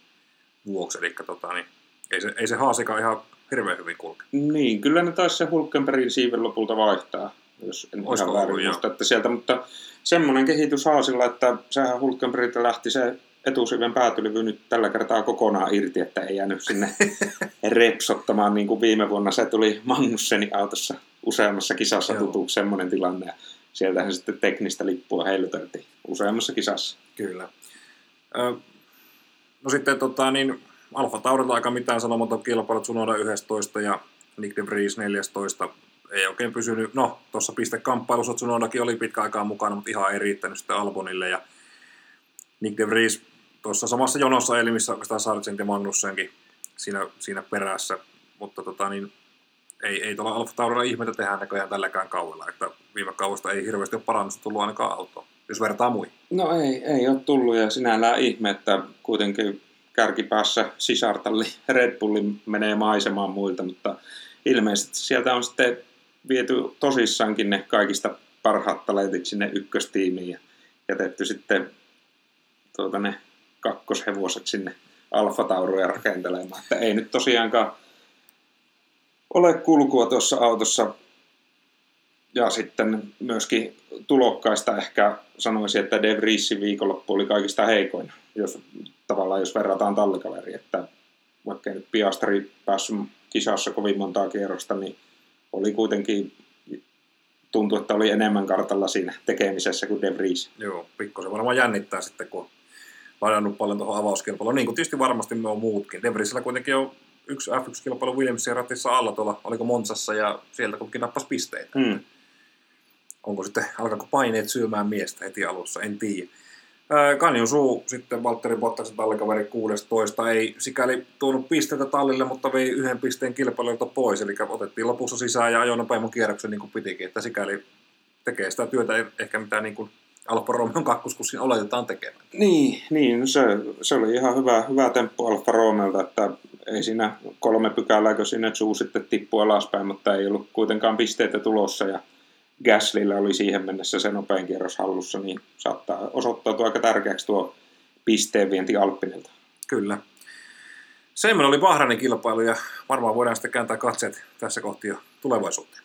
vuoksi, eli tota, niin, ei se, ei se haasika ihan hirveän hyvin kulke. Niin, kyllä ne taisi se Hulkenbergin siiven lopulta vaihtaa, jos en Olisiko ihan väärin muista, että sieltä, mutta semmoinen kehitys Haasilla, että sehän Hulkenbergiltä lähti se etusiven päätylyvy nyt tällä kertaa kokonaan irti, että ei jäänyt sinne repsottamaan niin kuin viime vuonna. Se tuli Magnusseni autossa useammassa kisassa tutuksi semmoinen tilanne. Ja sieltähän sitten teknistä lippua heiluteltiin useammassa kisassa. Kyllä. no sitten tota, niin Alfa Taurilla aika mitään sanomaton kilpailut, Sunoda 11 ja Nick de Vries 14. Ei oikein pysynyt, no tuossa pistekamppailussa Tsunodakin oli pitkä aikaa mukana, mutta ihan ei riittänyt sitten Albonille ja Nick de Vries tuossa samassa jonossa eli missä oikeastaan Sargent ja Magnussenkin siinä, siinä perässä, mutta tota, niin, ei, ei tuolla Alfa Taurilla ihmeitä tehdä näköjään tälläkään kaudella, että viime kaudesta ei hirveästi ole parannusta tullut ainakaan autoon, jos vertaa muihin. No ei, ei ole tullut ja sinällään ihme, että kuitenkin kärkipäässä sisartalli Red Bullin menee maisemaan muilta, mutta ilmeisesti sieltä on sitten viety tosissaankin ne kaikista parhaat talentit sinne ykköstiimiin ja jätetty sitten tuota, ne kakkoshevoset sinne Alfa Tauruja rakentelemaan. Että ei nyt tosiaankaan ole kulkua tuossa autossa. Ja sitten myöskin tulokkaista ehkä sanoisin, että De Vriesin viikonloppu oli kaikista heikoin, jos tavallaan jos verrataan tallikaveri, että vaikka nyt Piastri päässyt kisassa kovin montaa kierrosta, niin oli kuitenkin tuntui, että oli enemmän kartalla siinä tekemisessä kuin De Vries. Joo, pikkusen varmaan jännittää sitten, kun ladannut paljon tuohon avauskilpailuun, niin kuin tietysti varmasti me on muutkin. De Vriesillä kuitenkin on yksi F1-kilpailu Williamsin ratissa alla tuolla, oliko Monsassa, ja sieltä kuitenkin nappasi pisteitä. Mm. Onko sitten, alkaako paineet syömään miestä heti alussa, en tiedä. Kanjon Suu sitten Valtteri Bottaksen tallikaveri 16 ei sikäli tuonut pisteitä tallille, mutta vei yhden pisteen kilpailijoilta pois, eli otettiin lopussa sisään ja ajoi nopeamman kierroksen niin kuin pitikin, että sikäli tekee sitä työtä ehkä mitä niin kuin Alfa Romeon kakkoskussin oletetaan tekemään. Niin, niin se, se, oli ihan hyvä, hyvä temppu Alfa Romeolta, että ei siinä kolme pykälää, kun sinne suu sitten tippui alaspäin, mutta ei ollut kuitenkaan pisteitä tulossa ja Gaslillä oli siihen mennessä se nopein kierros hallussa, niin saattaa osoittautua aika tärkeäksi tuo pisteen vienti Alppinilta. Kyllä. Semmoinen oli Bahrainin kilpailu ja varmaan voidaan sitten kääntää katseet tässä kohti jo tulevaisuuteen.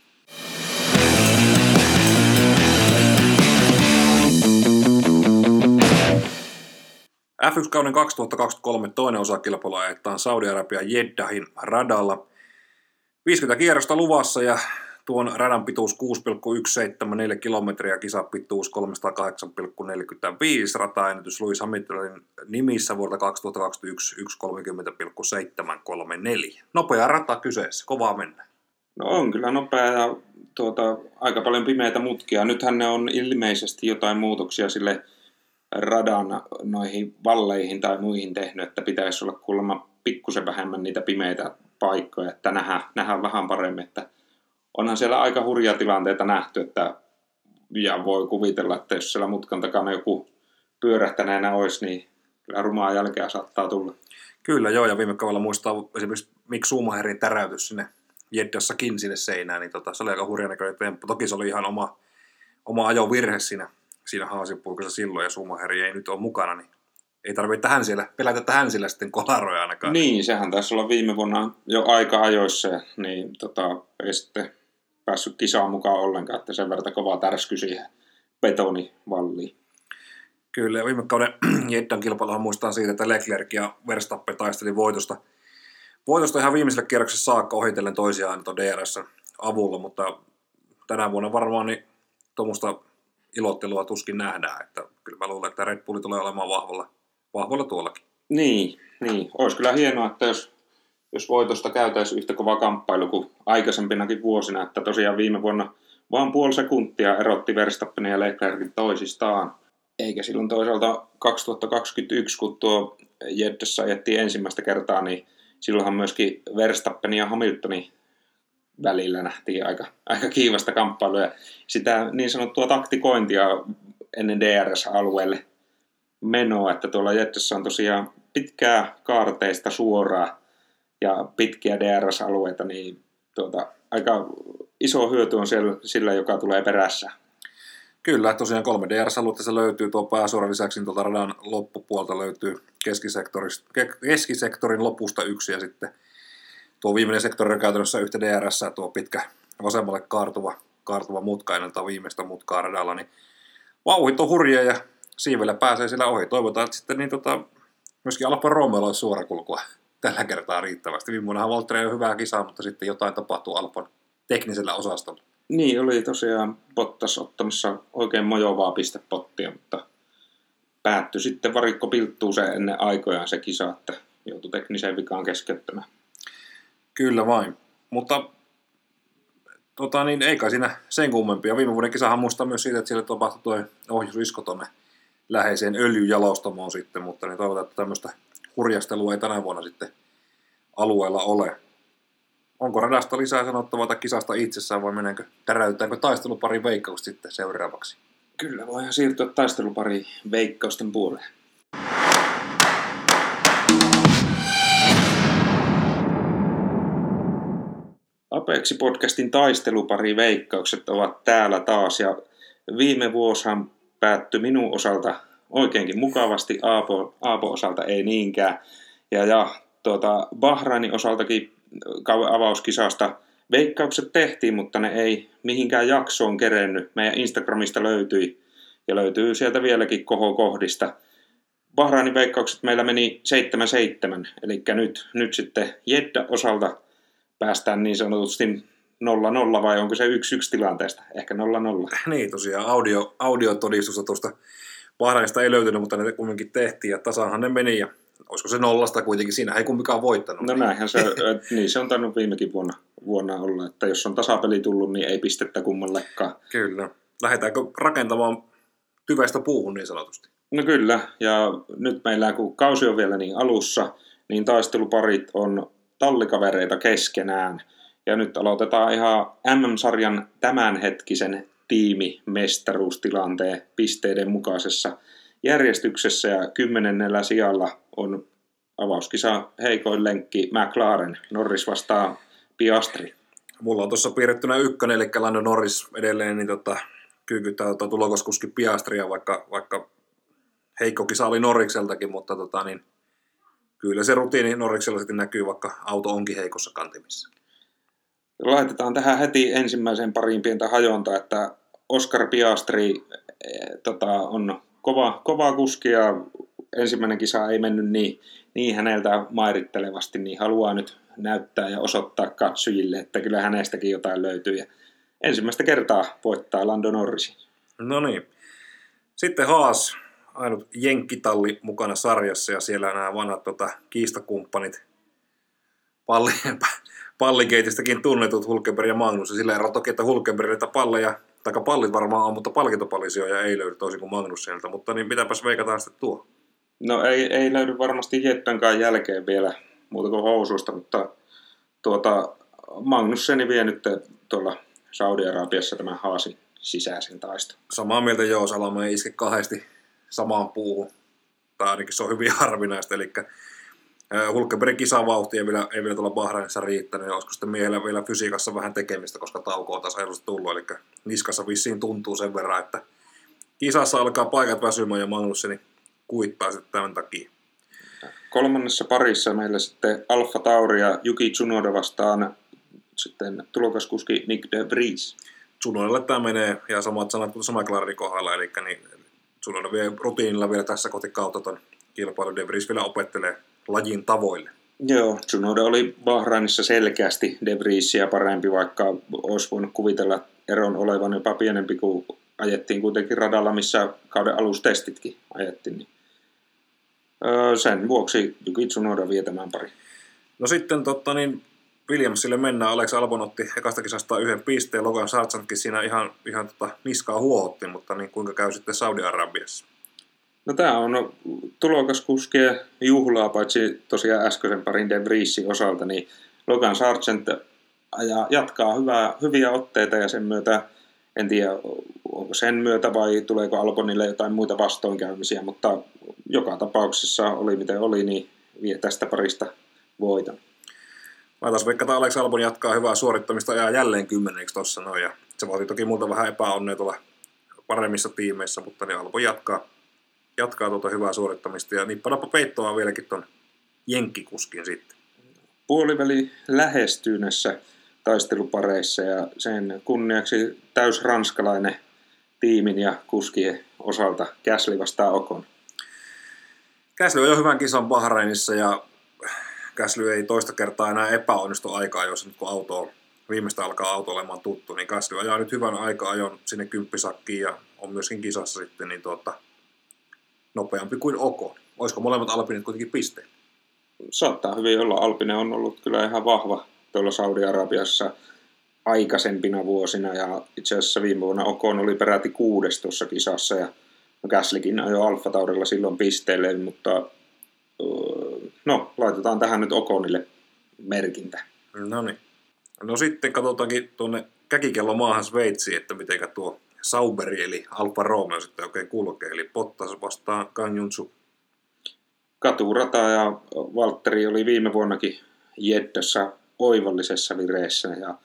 F1-kauden 2023 toinen osa kilpailua ajetaan Saudi-Arabian Jeddahin radalla. 50 kierrosta luvassa ja tuon radan pituus 6,174 kilometriä, kisapituus 308,45, rataennätys Louis Hamiltonin nimissä vuodelta 2021 1.30,734. Nopea rata kyseessä, kovaa mennä. No on kyllä nopea ja tuota, aika paljon pimeitä mutkia. Nythän ne on ilmeisesti jotain muutoksia sille radan noihin valleihin tai muihin tehnyt, että pitäisi olla kuulemma pikkusen vähemmän niitä pimeitä paikkoja, että nähdään, nähdään vähän paremmin, että onhan siellä aika hurjia tilanteita nähty, että ja voi kuvitella, että jos siellä mutkan takana joku pyörähtäneenä olisi, niin kyllä rumaa jälkeä saattaa tulla. Kyllä joo, ja viime kaudella muistaa esimerkiksi Mick Schumacherin täräytys sinne Jeddassakin sinne seinään, niin tota, se oli aika hurja näköinen temppu. Toki se oli ihan oma, oma ajovirhe siinä, siinä haasipuikossa silloin, ja Schumacheri ei nyt ole mukana, niin ei tarvitse tähän siellä, pelätä tähän sillä sitten kolaroja ainakaan. Niin, sehän taisi olla viime vuonna jo aika ajoissa, niin tota, ei sitten päässyt kisaan mukaan ollenkaan, että sen verran kova tärsky siihen betonivalliin. Kyllä, ja viime kauden Jeddan kilpailuhan muistaa siitä, että Leclerc ja Verstappen taisteli voitosta. Voitosta ihan viimeisellä kierroksessa saakka ohitellen toisiaan tuon DRS avulla, mutta tänä vuonna varmaan niin tuommoista ilottelua tuskin nähdään, että kyllä mä luulen, että Red Bull tulee olemaan vahvalla, vahvalla tuollakin. Niin, niin. Olisi kyllä hienoa, että jos jos voitosta käytäisiin yhtä kova kamppailu kuin aikaisempinakin vuosina, että tosiaan viime vuonna vain puoli sekuntia erotti Verstappenin ja Leclercin toisistaan. Eikä silloin toisaalta 2021, kun tuo Jeddessä ajettiin ensimmäistä kertaa, niin silloinhan myöskin Verstappenin ja Hamiltonin välillä nähtiin aika, aika kiivasta kamppailua. Ja sitä niin sanottua taktikointia ennen DRS-alueelle menoa, että tuolla Jeddessä on tosiaan pitkää kaarteista suoraa ja pitkiä DRS-alueita, niin tuota, aika iso hyöty on siellä, sillä, joka tulee perässä. Kyllä, tosiaan kolme DRS-aluetta se löytyy tuo pääsuoran lisäksi, niin radan loppupuolta löytyy keskisektorin lopusta yksi ja sitten tuo viimeinen sektori on käytännössä yhtä DRS, tuo pitkä vasemmalle kaartuva, kaartuva mutka ennen viimeistä mutkaa radalla, niin vauhit on hurja ja siivellä pääsee sillä ohi. Toivotaan, että sitten niin tota, myöskin Alfa Romeo olisi suorakulkua tällä kertaa riittävästi. Viime vuonnahan Valtteri on hyvää kisaa, mutta sitten jotain tapahtuu Alpon teknisellä osastolla. Niin, oli tosiaan Bottas ottamassa oikein mojovaa pistepottia, mutta päättyi sitten varikko pilttuu se ennen aikojaan se kisa, että joutui tekniseen vikaan keskeyttämään. Kyllä vain, mutta tota, niin, ei kai siinä sen kummempia. Viime vuoden kisahan muistaa myös siitä, että siellä tapahtui tuo ohjusisko tuonne läheiseen öljyjalostamoon sitten, mutta niin toivotaan, että tämmöistä hurjastelua ei tänä vuonna sitten alueella ole. Onko radasta lisää sanottavaa tai kisasta itsessään vai meneekö, täräyttääkö taistelupari veikkaus sitten seuraavaksi? Kyllä, voidaan siirtyä taistelupari veikkausten puoleen. Apeksi-podcastin taistelupari veikkaukset ovat täällä taas ja viime vuosihan päättyi minun osalta oikeinkin mukavasti, Aapo, Aapo osalta ei niinkään. Ja, ja tuota, Bahrainin osaltakin kauan avauskisasta veikkaukset tehtiin, mutta ne ei mihinkään jaksoon kerennyt. Meidän Instagramista löytyi ja löytyy sieltä vieläkin kohokohdista. Bahrainin veikkaukset meillä meni 7-7, eli nyt, nyt sitten Jedda osalta päästään niin sanotusti 0-0 vai onko se 1-1 tilanteesta? Ehkä 0-0. Niin tosiaan, audio, audiotodistusta tuosta Bahrainista ei löytynyt, mutta ne kumminkin tehtiin ja tasaanhan ne meni ja olisiko se nollasta kuitenkin, siinä ei kumminkaan voittanut. No näinhän se, niin se on tainnut viimekin vuonna, vuonna olla, että jos on tasapeli tullut, niin ei pistettä kummallekaan. Kyllä. Lähdetäänkö rakentamaan tyvestä puuhun niin sanotusti? No kyllä, ja nyt meillä kun kausi on vielä niin alussa, niin taisteluparit on tallikavereita keskenään. Ja nyt aloitetaan ihan MM-sarjan tämänhetkisen tiimimestaruustilanteen pisteiden mukaisessa järjestyksessä ja kymmenennellä sijalla on avauskisa heikoin lenkki McLaren, Norris vastaa Piastri. Mulla on tuossa piirrettynä ykkönen, eli Lando Norris edelleen, niin tota, kyykyttää tota, tulokaskuski Piastria, vaikka, vaikka heikko kisa oli Norrikseltakin, mutta tota, niin, kyllä se rutiini Norriksella sitten näkyy, vaikka auto onkin heikossa kantimissa. Laitetaan tähän heti ensimmäiseen pariin pientä hajonta, että Oscar Piastri eh, tota, on kova, kova kuski ja ensimmäinen kisa ei mennyt niin, niin häneltä mairittelevasti, niin haluaa nyt näyttää ja osoittaa katsojille, että kyllä hänestäkin jotain löytyy. Ja ensimmäistä kertaa voittaa Lando Norris. No niin. Sitten Haas, ainut jenkkitalli mukana sarjassa ja siellä nämä vanhat tota, kiistakumppanit, palli, pallikeitistäkin tunnetut Hulkenberg ja Magnus. Ja sillä eroa toki, että Hulkenbergiltä palleja, tai pallit varmaan on, mutta palkintopallisioja ei löydy toisin kuin Magnus sieltä. Mutta niin mitäpäs veikataan sitten tuo? No ei, ei löydy varmasti Jettankaan jälkeen vielä muuta kuin housuista, mutta tuota, Magnusseni vie nyt tuolla Saudi-Arabiassa tämän Haasin sisäisen taiston. Samaa mieltä joo, Salama ei iske kahdesti samaan puuhun. Tai ainakin se on hyvin harvinaista, eli Hulkenbergin kisavauhti ei vielä, ei vielä tuolla Bahrainissa riittänyt, ja olisiko sitten miehellä vielä fysiikassa vähän tekemistä, koska tauko on taas tullut, eli niskassa vissiin tuntuu sen verran, että kisassa alkaa paikat väsymään ja Magnusseni kuittaa sitten tämän takia. Kolmannessa parissa meillä sitten Alfa Tauri ja Yuki Tsunoda vastaan sitten tulokaskuski Nick de Vries. Tsunodalle tämä menee, ja samat sanat kuin sama McLarenin kohdalla, eli niin Tsunoda vie rutiinilla vielä tässä kautta ton kilpailu. De Vries vielä opettelee lajin tavoille. Joo, Tsunoda oli Bahrainissa selkeästi De Vriesia parempi, vaikka olisi voinut kuvitella eron olevan jopa pienempi, kun ajettiin kuitenkin radalla, missä kauden alustestitkin ajettiin. Niin sen vuoksi Yuki Tsunoda vie tämän pari. No sitten totta, niin Williamsille mennään. Alex Albon otti ekasta kisasta yhden pisteen. Logan Sargentkin siinä ihan, ihan tota, niskaa huohotti, mutta niin kuinka käy sitten Saudi-Arabiassa? No tämä on tulokaskuskien juhlaa, paitsi tosiaan äskeisen parin De Vriesin osalta, niin Logan Sargent ajaa, jatkaa hyvää, hyviä otteita ja sen myötä, en tiedä onko sen myötä vai tuleeko Albonille jotain muita vastoinkäymisiä, mutta joka tapauksessa oli miten oli, niin vie tästä parista voiton. Laitas vaikka Alex Albon jatkaa hyvää suorittamista ja jälleen kymmeneksi tuossa noin. Ja se vaatii toki multa vähän epäonnea tuolla paremmissa tiimeissä, mutta niin Albon jatkaa, jatkaa tuota hyvää suorittamista ja nippanappa peittoa vieläkin ton jenkkikuskin sitten. Puoliväli lähestyy näissä taistelupareissa ja sen kunniaksi täys ranskalainen tiimin ja kuskien osalta Käsli vastaa Okon. Käsly on jo hyvän kisan Bahrainissa ja Käsly ei toista kertaa enää epäonnistu aikaa, jos nyt kun auto viimeistä alkaa auto olemaan tuttu, niin Käsly ajaa nyt hyvän aikaa ajon sinne kymppisakkiin ja on myöskin kisassa sitten niin tuota, nopeampi kuin Oko. Olisiko molemmat Alpinit kuitenkin pisteen? Saattaa hyvin olla. Alpine on ollut kyllä ihan vahva tuolla Saudi-Arabiassa aikaisempina vuosina ja itse asiassa viime vuonna Okon oli peräti kuudes tuossa kisassa ja Gaslikin ajoi Alfa Taurilla silloin pisteelle, mutta no, laitetaan tähän nyt Okonille merkintä. No niin. No sitten katsotaankin tuonne käkikello maahan Sveitsiin, että miten tuo Sauberi eli Alfa Romeo sitten oikein kulkee. Eli Bottas vastaan Kanjunsu. Katurata ja Valtteri oli viime vuonnakin Jeddessä oivallisessa vireessä ja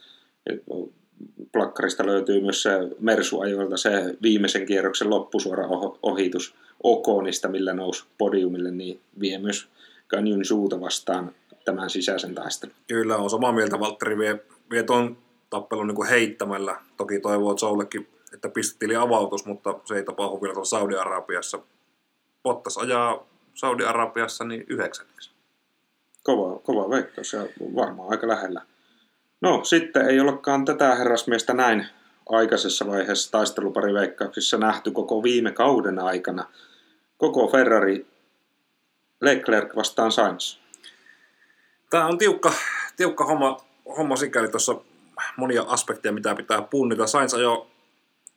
plakkarista löytyy myös se Mersu-ajoilta se viimeisen kierroksen loppusuora ohitus Okonista, millä nousi podiumille, niin vie myös Canyon suuta vastaan tämän sisäisen taistelun. Kyllä, on samaa mieltä. Valtteri vie, vie tuon tappelun niin kuin heittämällä. Toki toivoo Zoullekin, että pistetili avautus, mutta se ei tapahdu vielä tuolla Saudi-Arabiassa. Pottas ajaa Saudi-Arabiassa niin yhdeksänneksi. Kova, kova veikkaus ja varmaan aika lähellä. No, sitten ei olekaan tätä herrasmiestä näin aikaisessa vaiheessa taistelupariveikkauksissa nähty koko viime kauden aikana. Koko Ferrari Leclerc vastaan Sainz. Tämä on tiukka, tiukka homma, homma sikäli tuossa monia aspekteja, mitä pitää punnita. Sainz ajoi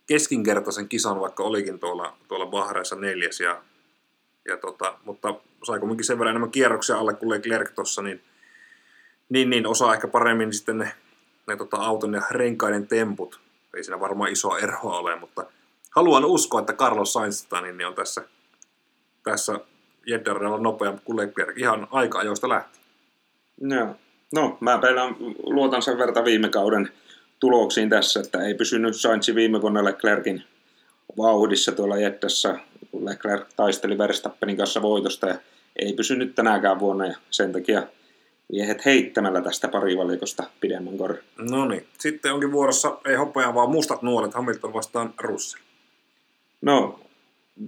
keskinkertaisen kisan, vaikka olikin tuolla, tuolla Bahreissa neljäs, ja, ja tota, mutta sai kumminkin sen verran enemmän kierroksia alle kuin Leclerc tuossa, niin niin, niin osaa ehkä paremmin sitten ne, ne tota, auton ja renkaiden temput. Ei siinä varmaan iso eroa ole, mutta haluan uskoa, että Carlos Sainz tota, niin, niin on tässä, tässä Jeddarilla nopeampi kuin Leclerc ihan aika ajoista lähti. Joo. No, mä peilän, luotan sen verta viime kauden tuloksiin tässä, että ei pysynyt Sainz viime vuonna Leclerkin vauhdissa tuolla Jeddassa, kun Leclerc taisteli Verstappenin kanssa voitosta ja ei pysynyt tänäkään vuonna ja sen takia miehet heittämällä tästä parivalikosta pidemmän korren. No niin, sitten onkin vuorossa ei hopea, vaan mustat nuolet Hamilton vastaan Russell. No,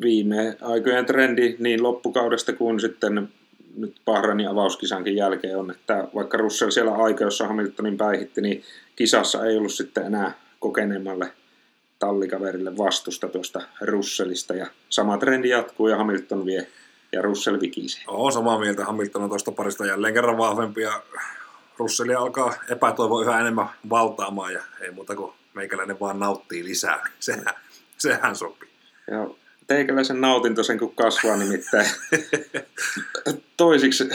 viime aikojen trendi niin loppukaudesta kuin sitten nyt Bahrainin avauskisankin jälkeen on, että vaikka Russell siellä aika, jossa Hamiltonin päihitti, niin kisassa ei ollut sitten enää kokeneemmalle tallikaverille vastusta tuosta Russellista. Ja sama trendi jatkuu ja Hamilton vie ja Russell vikisee. Olen samaa mieltä. Hamilton on tuosta parista jälleen kerran vahvempi ja Russelli alkaa epätoivo yhä enemmän valtaamaan ja ei muuta kuin meikäläinen vaan nauttii lisää. Sehän, sehän sopii. Ja teikäläisen nautinto sen kun kasvaa nimittäin toisiksi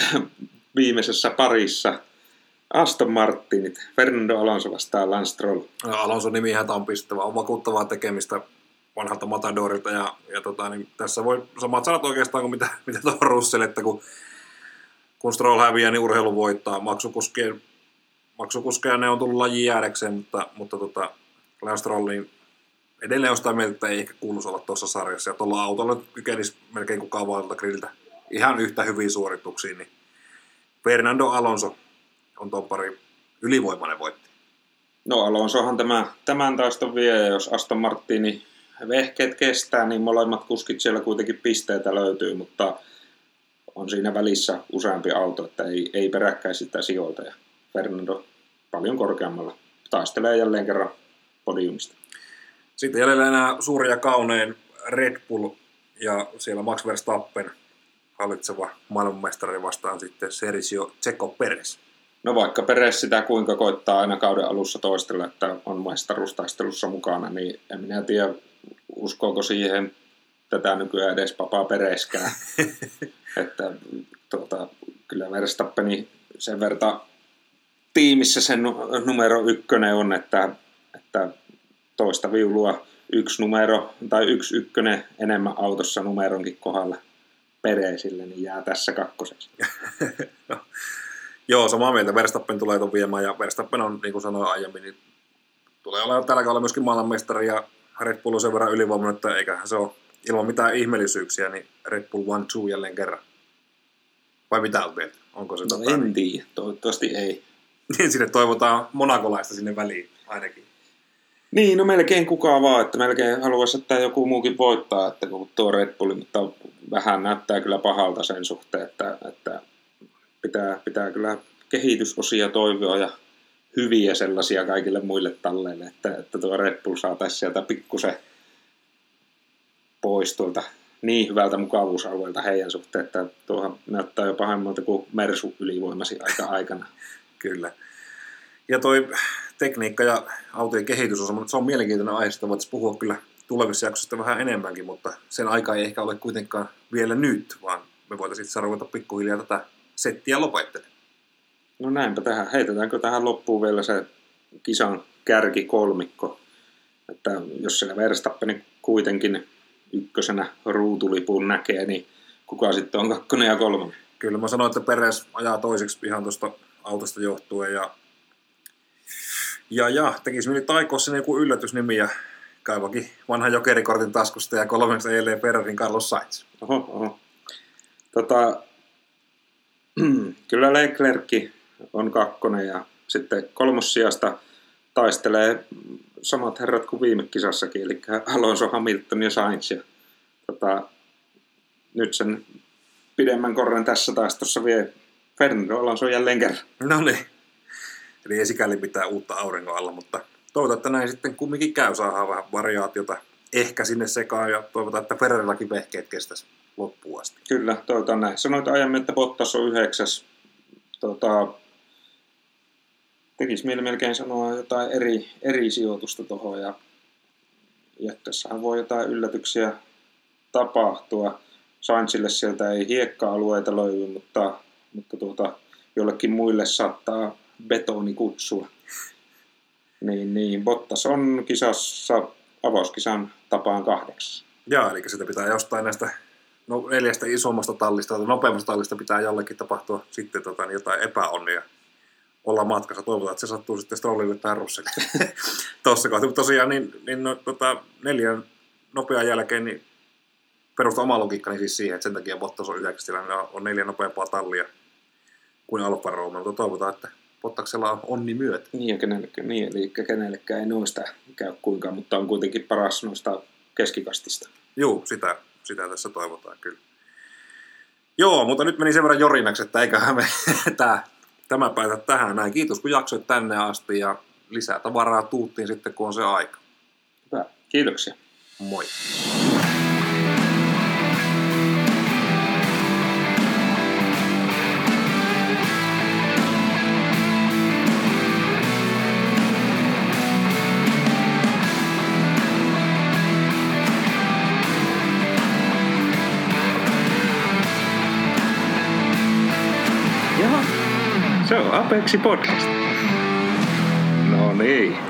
viimeisessä parissa Aston Martinit, Fernando Alonso vastaa Lance Stroll. No, Alonso nimihän on pistävä, on vakuuttavaa tekemistä vanhalta Matadorilta ja, ja tota, niin tässä voi samat sanat oikeastaan kuin mitä, mitä tuohon Russell, että kun, kun Stroll häviää, niin urheilu voittaa. Maksukuskien, maksukuskeja ne on tullut lajiin jäädäkseen, mutta, mutta tota, Lance Stroll niin edelleen on sitä mieltä, että ei ehkä kuuluisi olla tuossa sarjassa. Ja tuolla autolla kykenisi melkein kukaan vailta grilliltä ihan yhtä hyviä suorituksia, niin Fernando Alonso on tuon pari ylivoimainen voitti. No Alonsohan tämä, tämän taiston vie, jos Aston Martini vehkeet kestää, niin molemmat kuskit siellä kuitenkin pisteitä löytyy, mutta on siinä välissä useampi auto, että ei, ei peräkkäin sitä sijoilta. Ja Fernando paljon korkeammalla taistelee jälleen kerran podiumista. Sitten jäljellä enää suuri ja kaunein Red Bull ja siellä Max Verstappen hallitseva maailmanmestari vastaan sitten Sergio Checo Perez. No vaikka Peres sitä kuinka koittaa aina kauden alussa toistella, että on mestaruustaistelussa mukana, niin en minä tiedä, uskooko siihen tätä nykyään edes papaa Pereskään. että tuota, kyllä Verstappeni sen verta tiimissä sen numero ykkönen on, että, että toista viulua yksi numero tai yksi ykkönen enemmän autossa numeronkin kohdalla Peresille, niin jää tässä kakkoseksi. no, joo, samaa mieltä. Verstappen tulee tuon viemään ja Verstappen on, niin kuin sanoin aiemmin, niin tulee olemaan tällä kaudella myöskin maailmanmestari ja Red Bull on sen verran ylivoimainen, että eiköhän se ole ilman mitään ihmeellisyyksiä, niin Red Bull one two jälleen kerran. Vai mitä olet mieltä? Onko se no tota, en tiedä, toivottavasti ei. niin sinne toivotaan monakolaista sinne väliin ainakin. Niin, no melkein kukaan vaan, että melkein haluaisi, että joku muukin voittaa, että kun tuo Red Bull, mutta vähän näyttää kyllä pahalta sen suhteen, että, että pitää, pitää kyllä kehitysosia toivoa ja hyviä sellaisia kaikille muille talleille, että, että tuo Red Bull saataisiin sieltä pikkusen pois tuolta niin hyvältä mukavuusalueelta heidän suhteen, että tuohan näyttää jo pahemmalta kuin Mersu ylivoimasi aika aikana. Kyllä. Ja toi tekniikka ja autojen kehitys on, se on mielenkiintoinen aihe, sitä voitaisiin puhua kyllä tulevissa jaksoissa vähän enemmänkin, mutta sen aika ei ehkä ole kuitenkaan vielä nyt, vaan me voitaisiin itse ruveta pikkuhiljaa tätä settiä lopettelemaan. No näinpä tähän. Heitetäänkö tähän loppuun vielä se kisan kärki kolmikko, että jos siellä Verstappen kuitenkin ykkösenä ruutulipun näkee, niin kuka sitten on kakkonen ja kolmonen? Kyllä mä sanoin, että Peres ajaa toiseksi ihan tuosta autosta johtuen ja ja, ja tekisi mieli taikoa sinne joku yllätysnimi ja kaivakin vanhan jokerikortin taskusta ja kolmeksi eilen Ferrarin Carlos Sainz. Oho, oho. Tota, kyllä Leclerc on kakkonen ja sitten kolmossijasta taistelee samat herrat kuin viime kisassakin, eli Alonso, Hamilton ja Sainz. Ja, tota, nyt sen pidemmän korren tässä taistossa vie Fernando Alonso jälleen kerran. No niin. Eli ei sikäli mitään uutta auringon alla, mutta toivotaan, että näin sitten kumminkin käy, saadaan vähän variaatiota ehkä sinne sekaan ja toivotaan, että Ferrarillakin vehkeet kestäisi loppuun asti. Kyllä, toivotaan näin. Sanoit aiemmin, että Bottas on yhdeksäs. Tota, tekisi mieli melkein sanoa jotain eri, eri sijoitusta tuohon ja jättässähän voi jotain yllätyksiä tapahtua. Sainzille sieltä ei hiekka-alueita löydy, mutta, mutta tuota, jollekin muille saattaa betoni kutsua. Niin, niin, Bottas on kisassa avauskisan tapaan kahdeksas. Joo, eli sitä pitää jostain näistä no, neljästä isommasta tallista tai nopeammasta tallista pitää jollekin tapahtua sitten tota, niin jotain epäonnia olla matkassa. Toivotaan, että se sattuu sitten Strollille tai Russelle tuossa kohtaa. Mutta tosiaan niin, niin no, tota, neljän nopean jälkeen niin perustaa oma logiikkani siis siihen, että sen takia Bottas on yhdeksästillä, niin on neljä nopeampaa tallia kuin Alfa Romeo, mutta toivotaan, että Bottaksella on onni myötä. Niin, kenellekään, niin, eli kenellekään ei noista käy kuinka, mutta on kuitenkin paras noista keskikastista. Joo, sitä, sitä tässä toivotaan kyllä. Joo, mutta nyt meni sen verran jorinaksi, että eiköhän me tämä, tämä päätä tähän näin. Kiitos kun jaksoit tänne asti ja lisää tavaraa tuuttiin sitten kun on se aika. Hyvä. Kiitoksia. Moi. Apexi Podcast. No niin.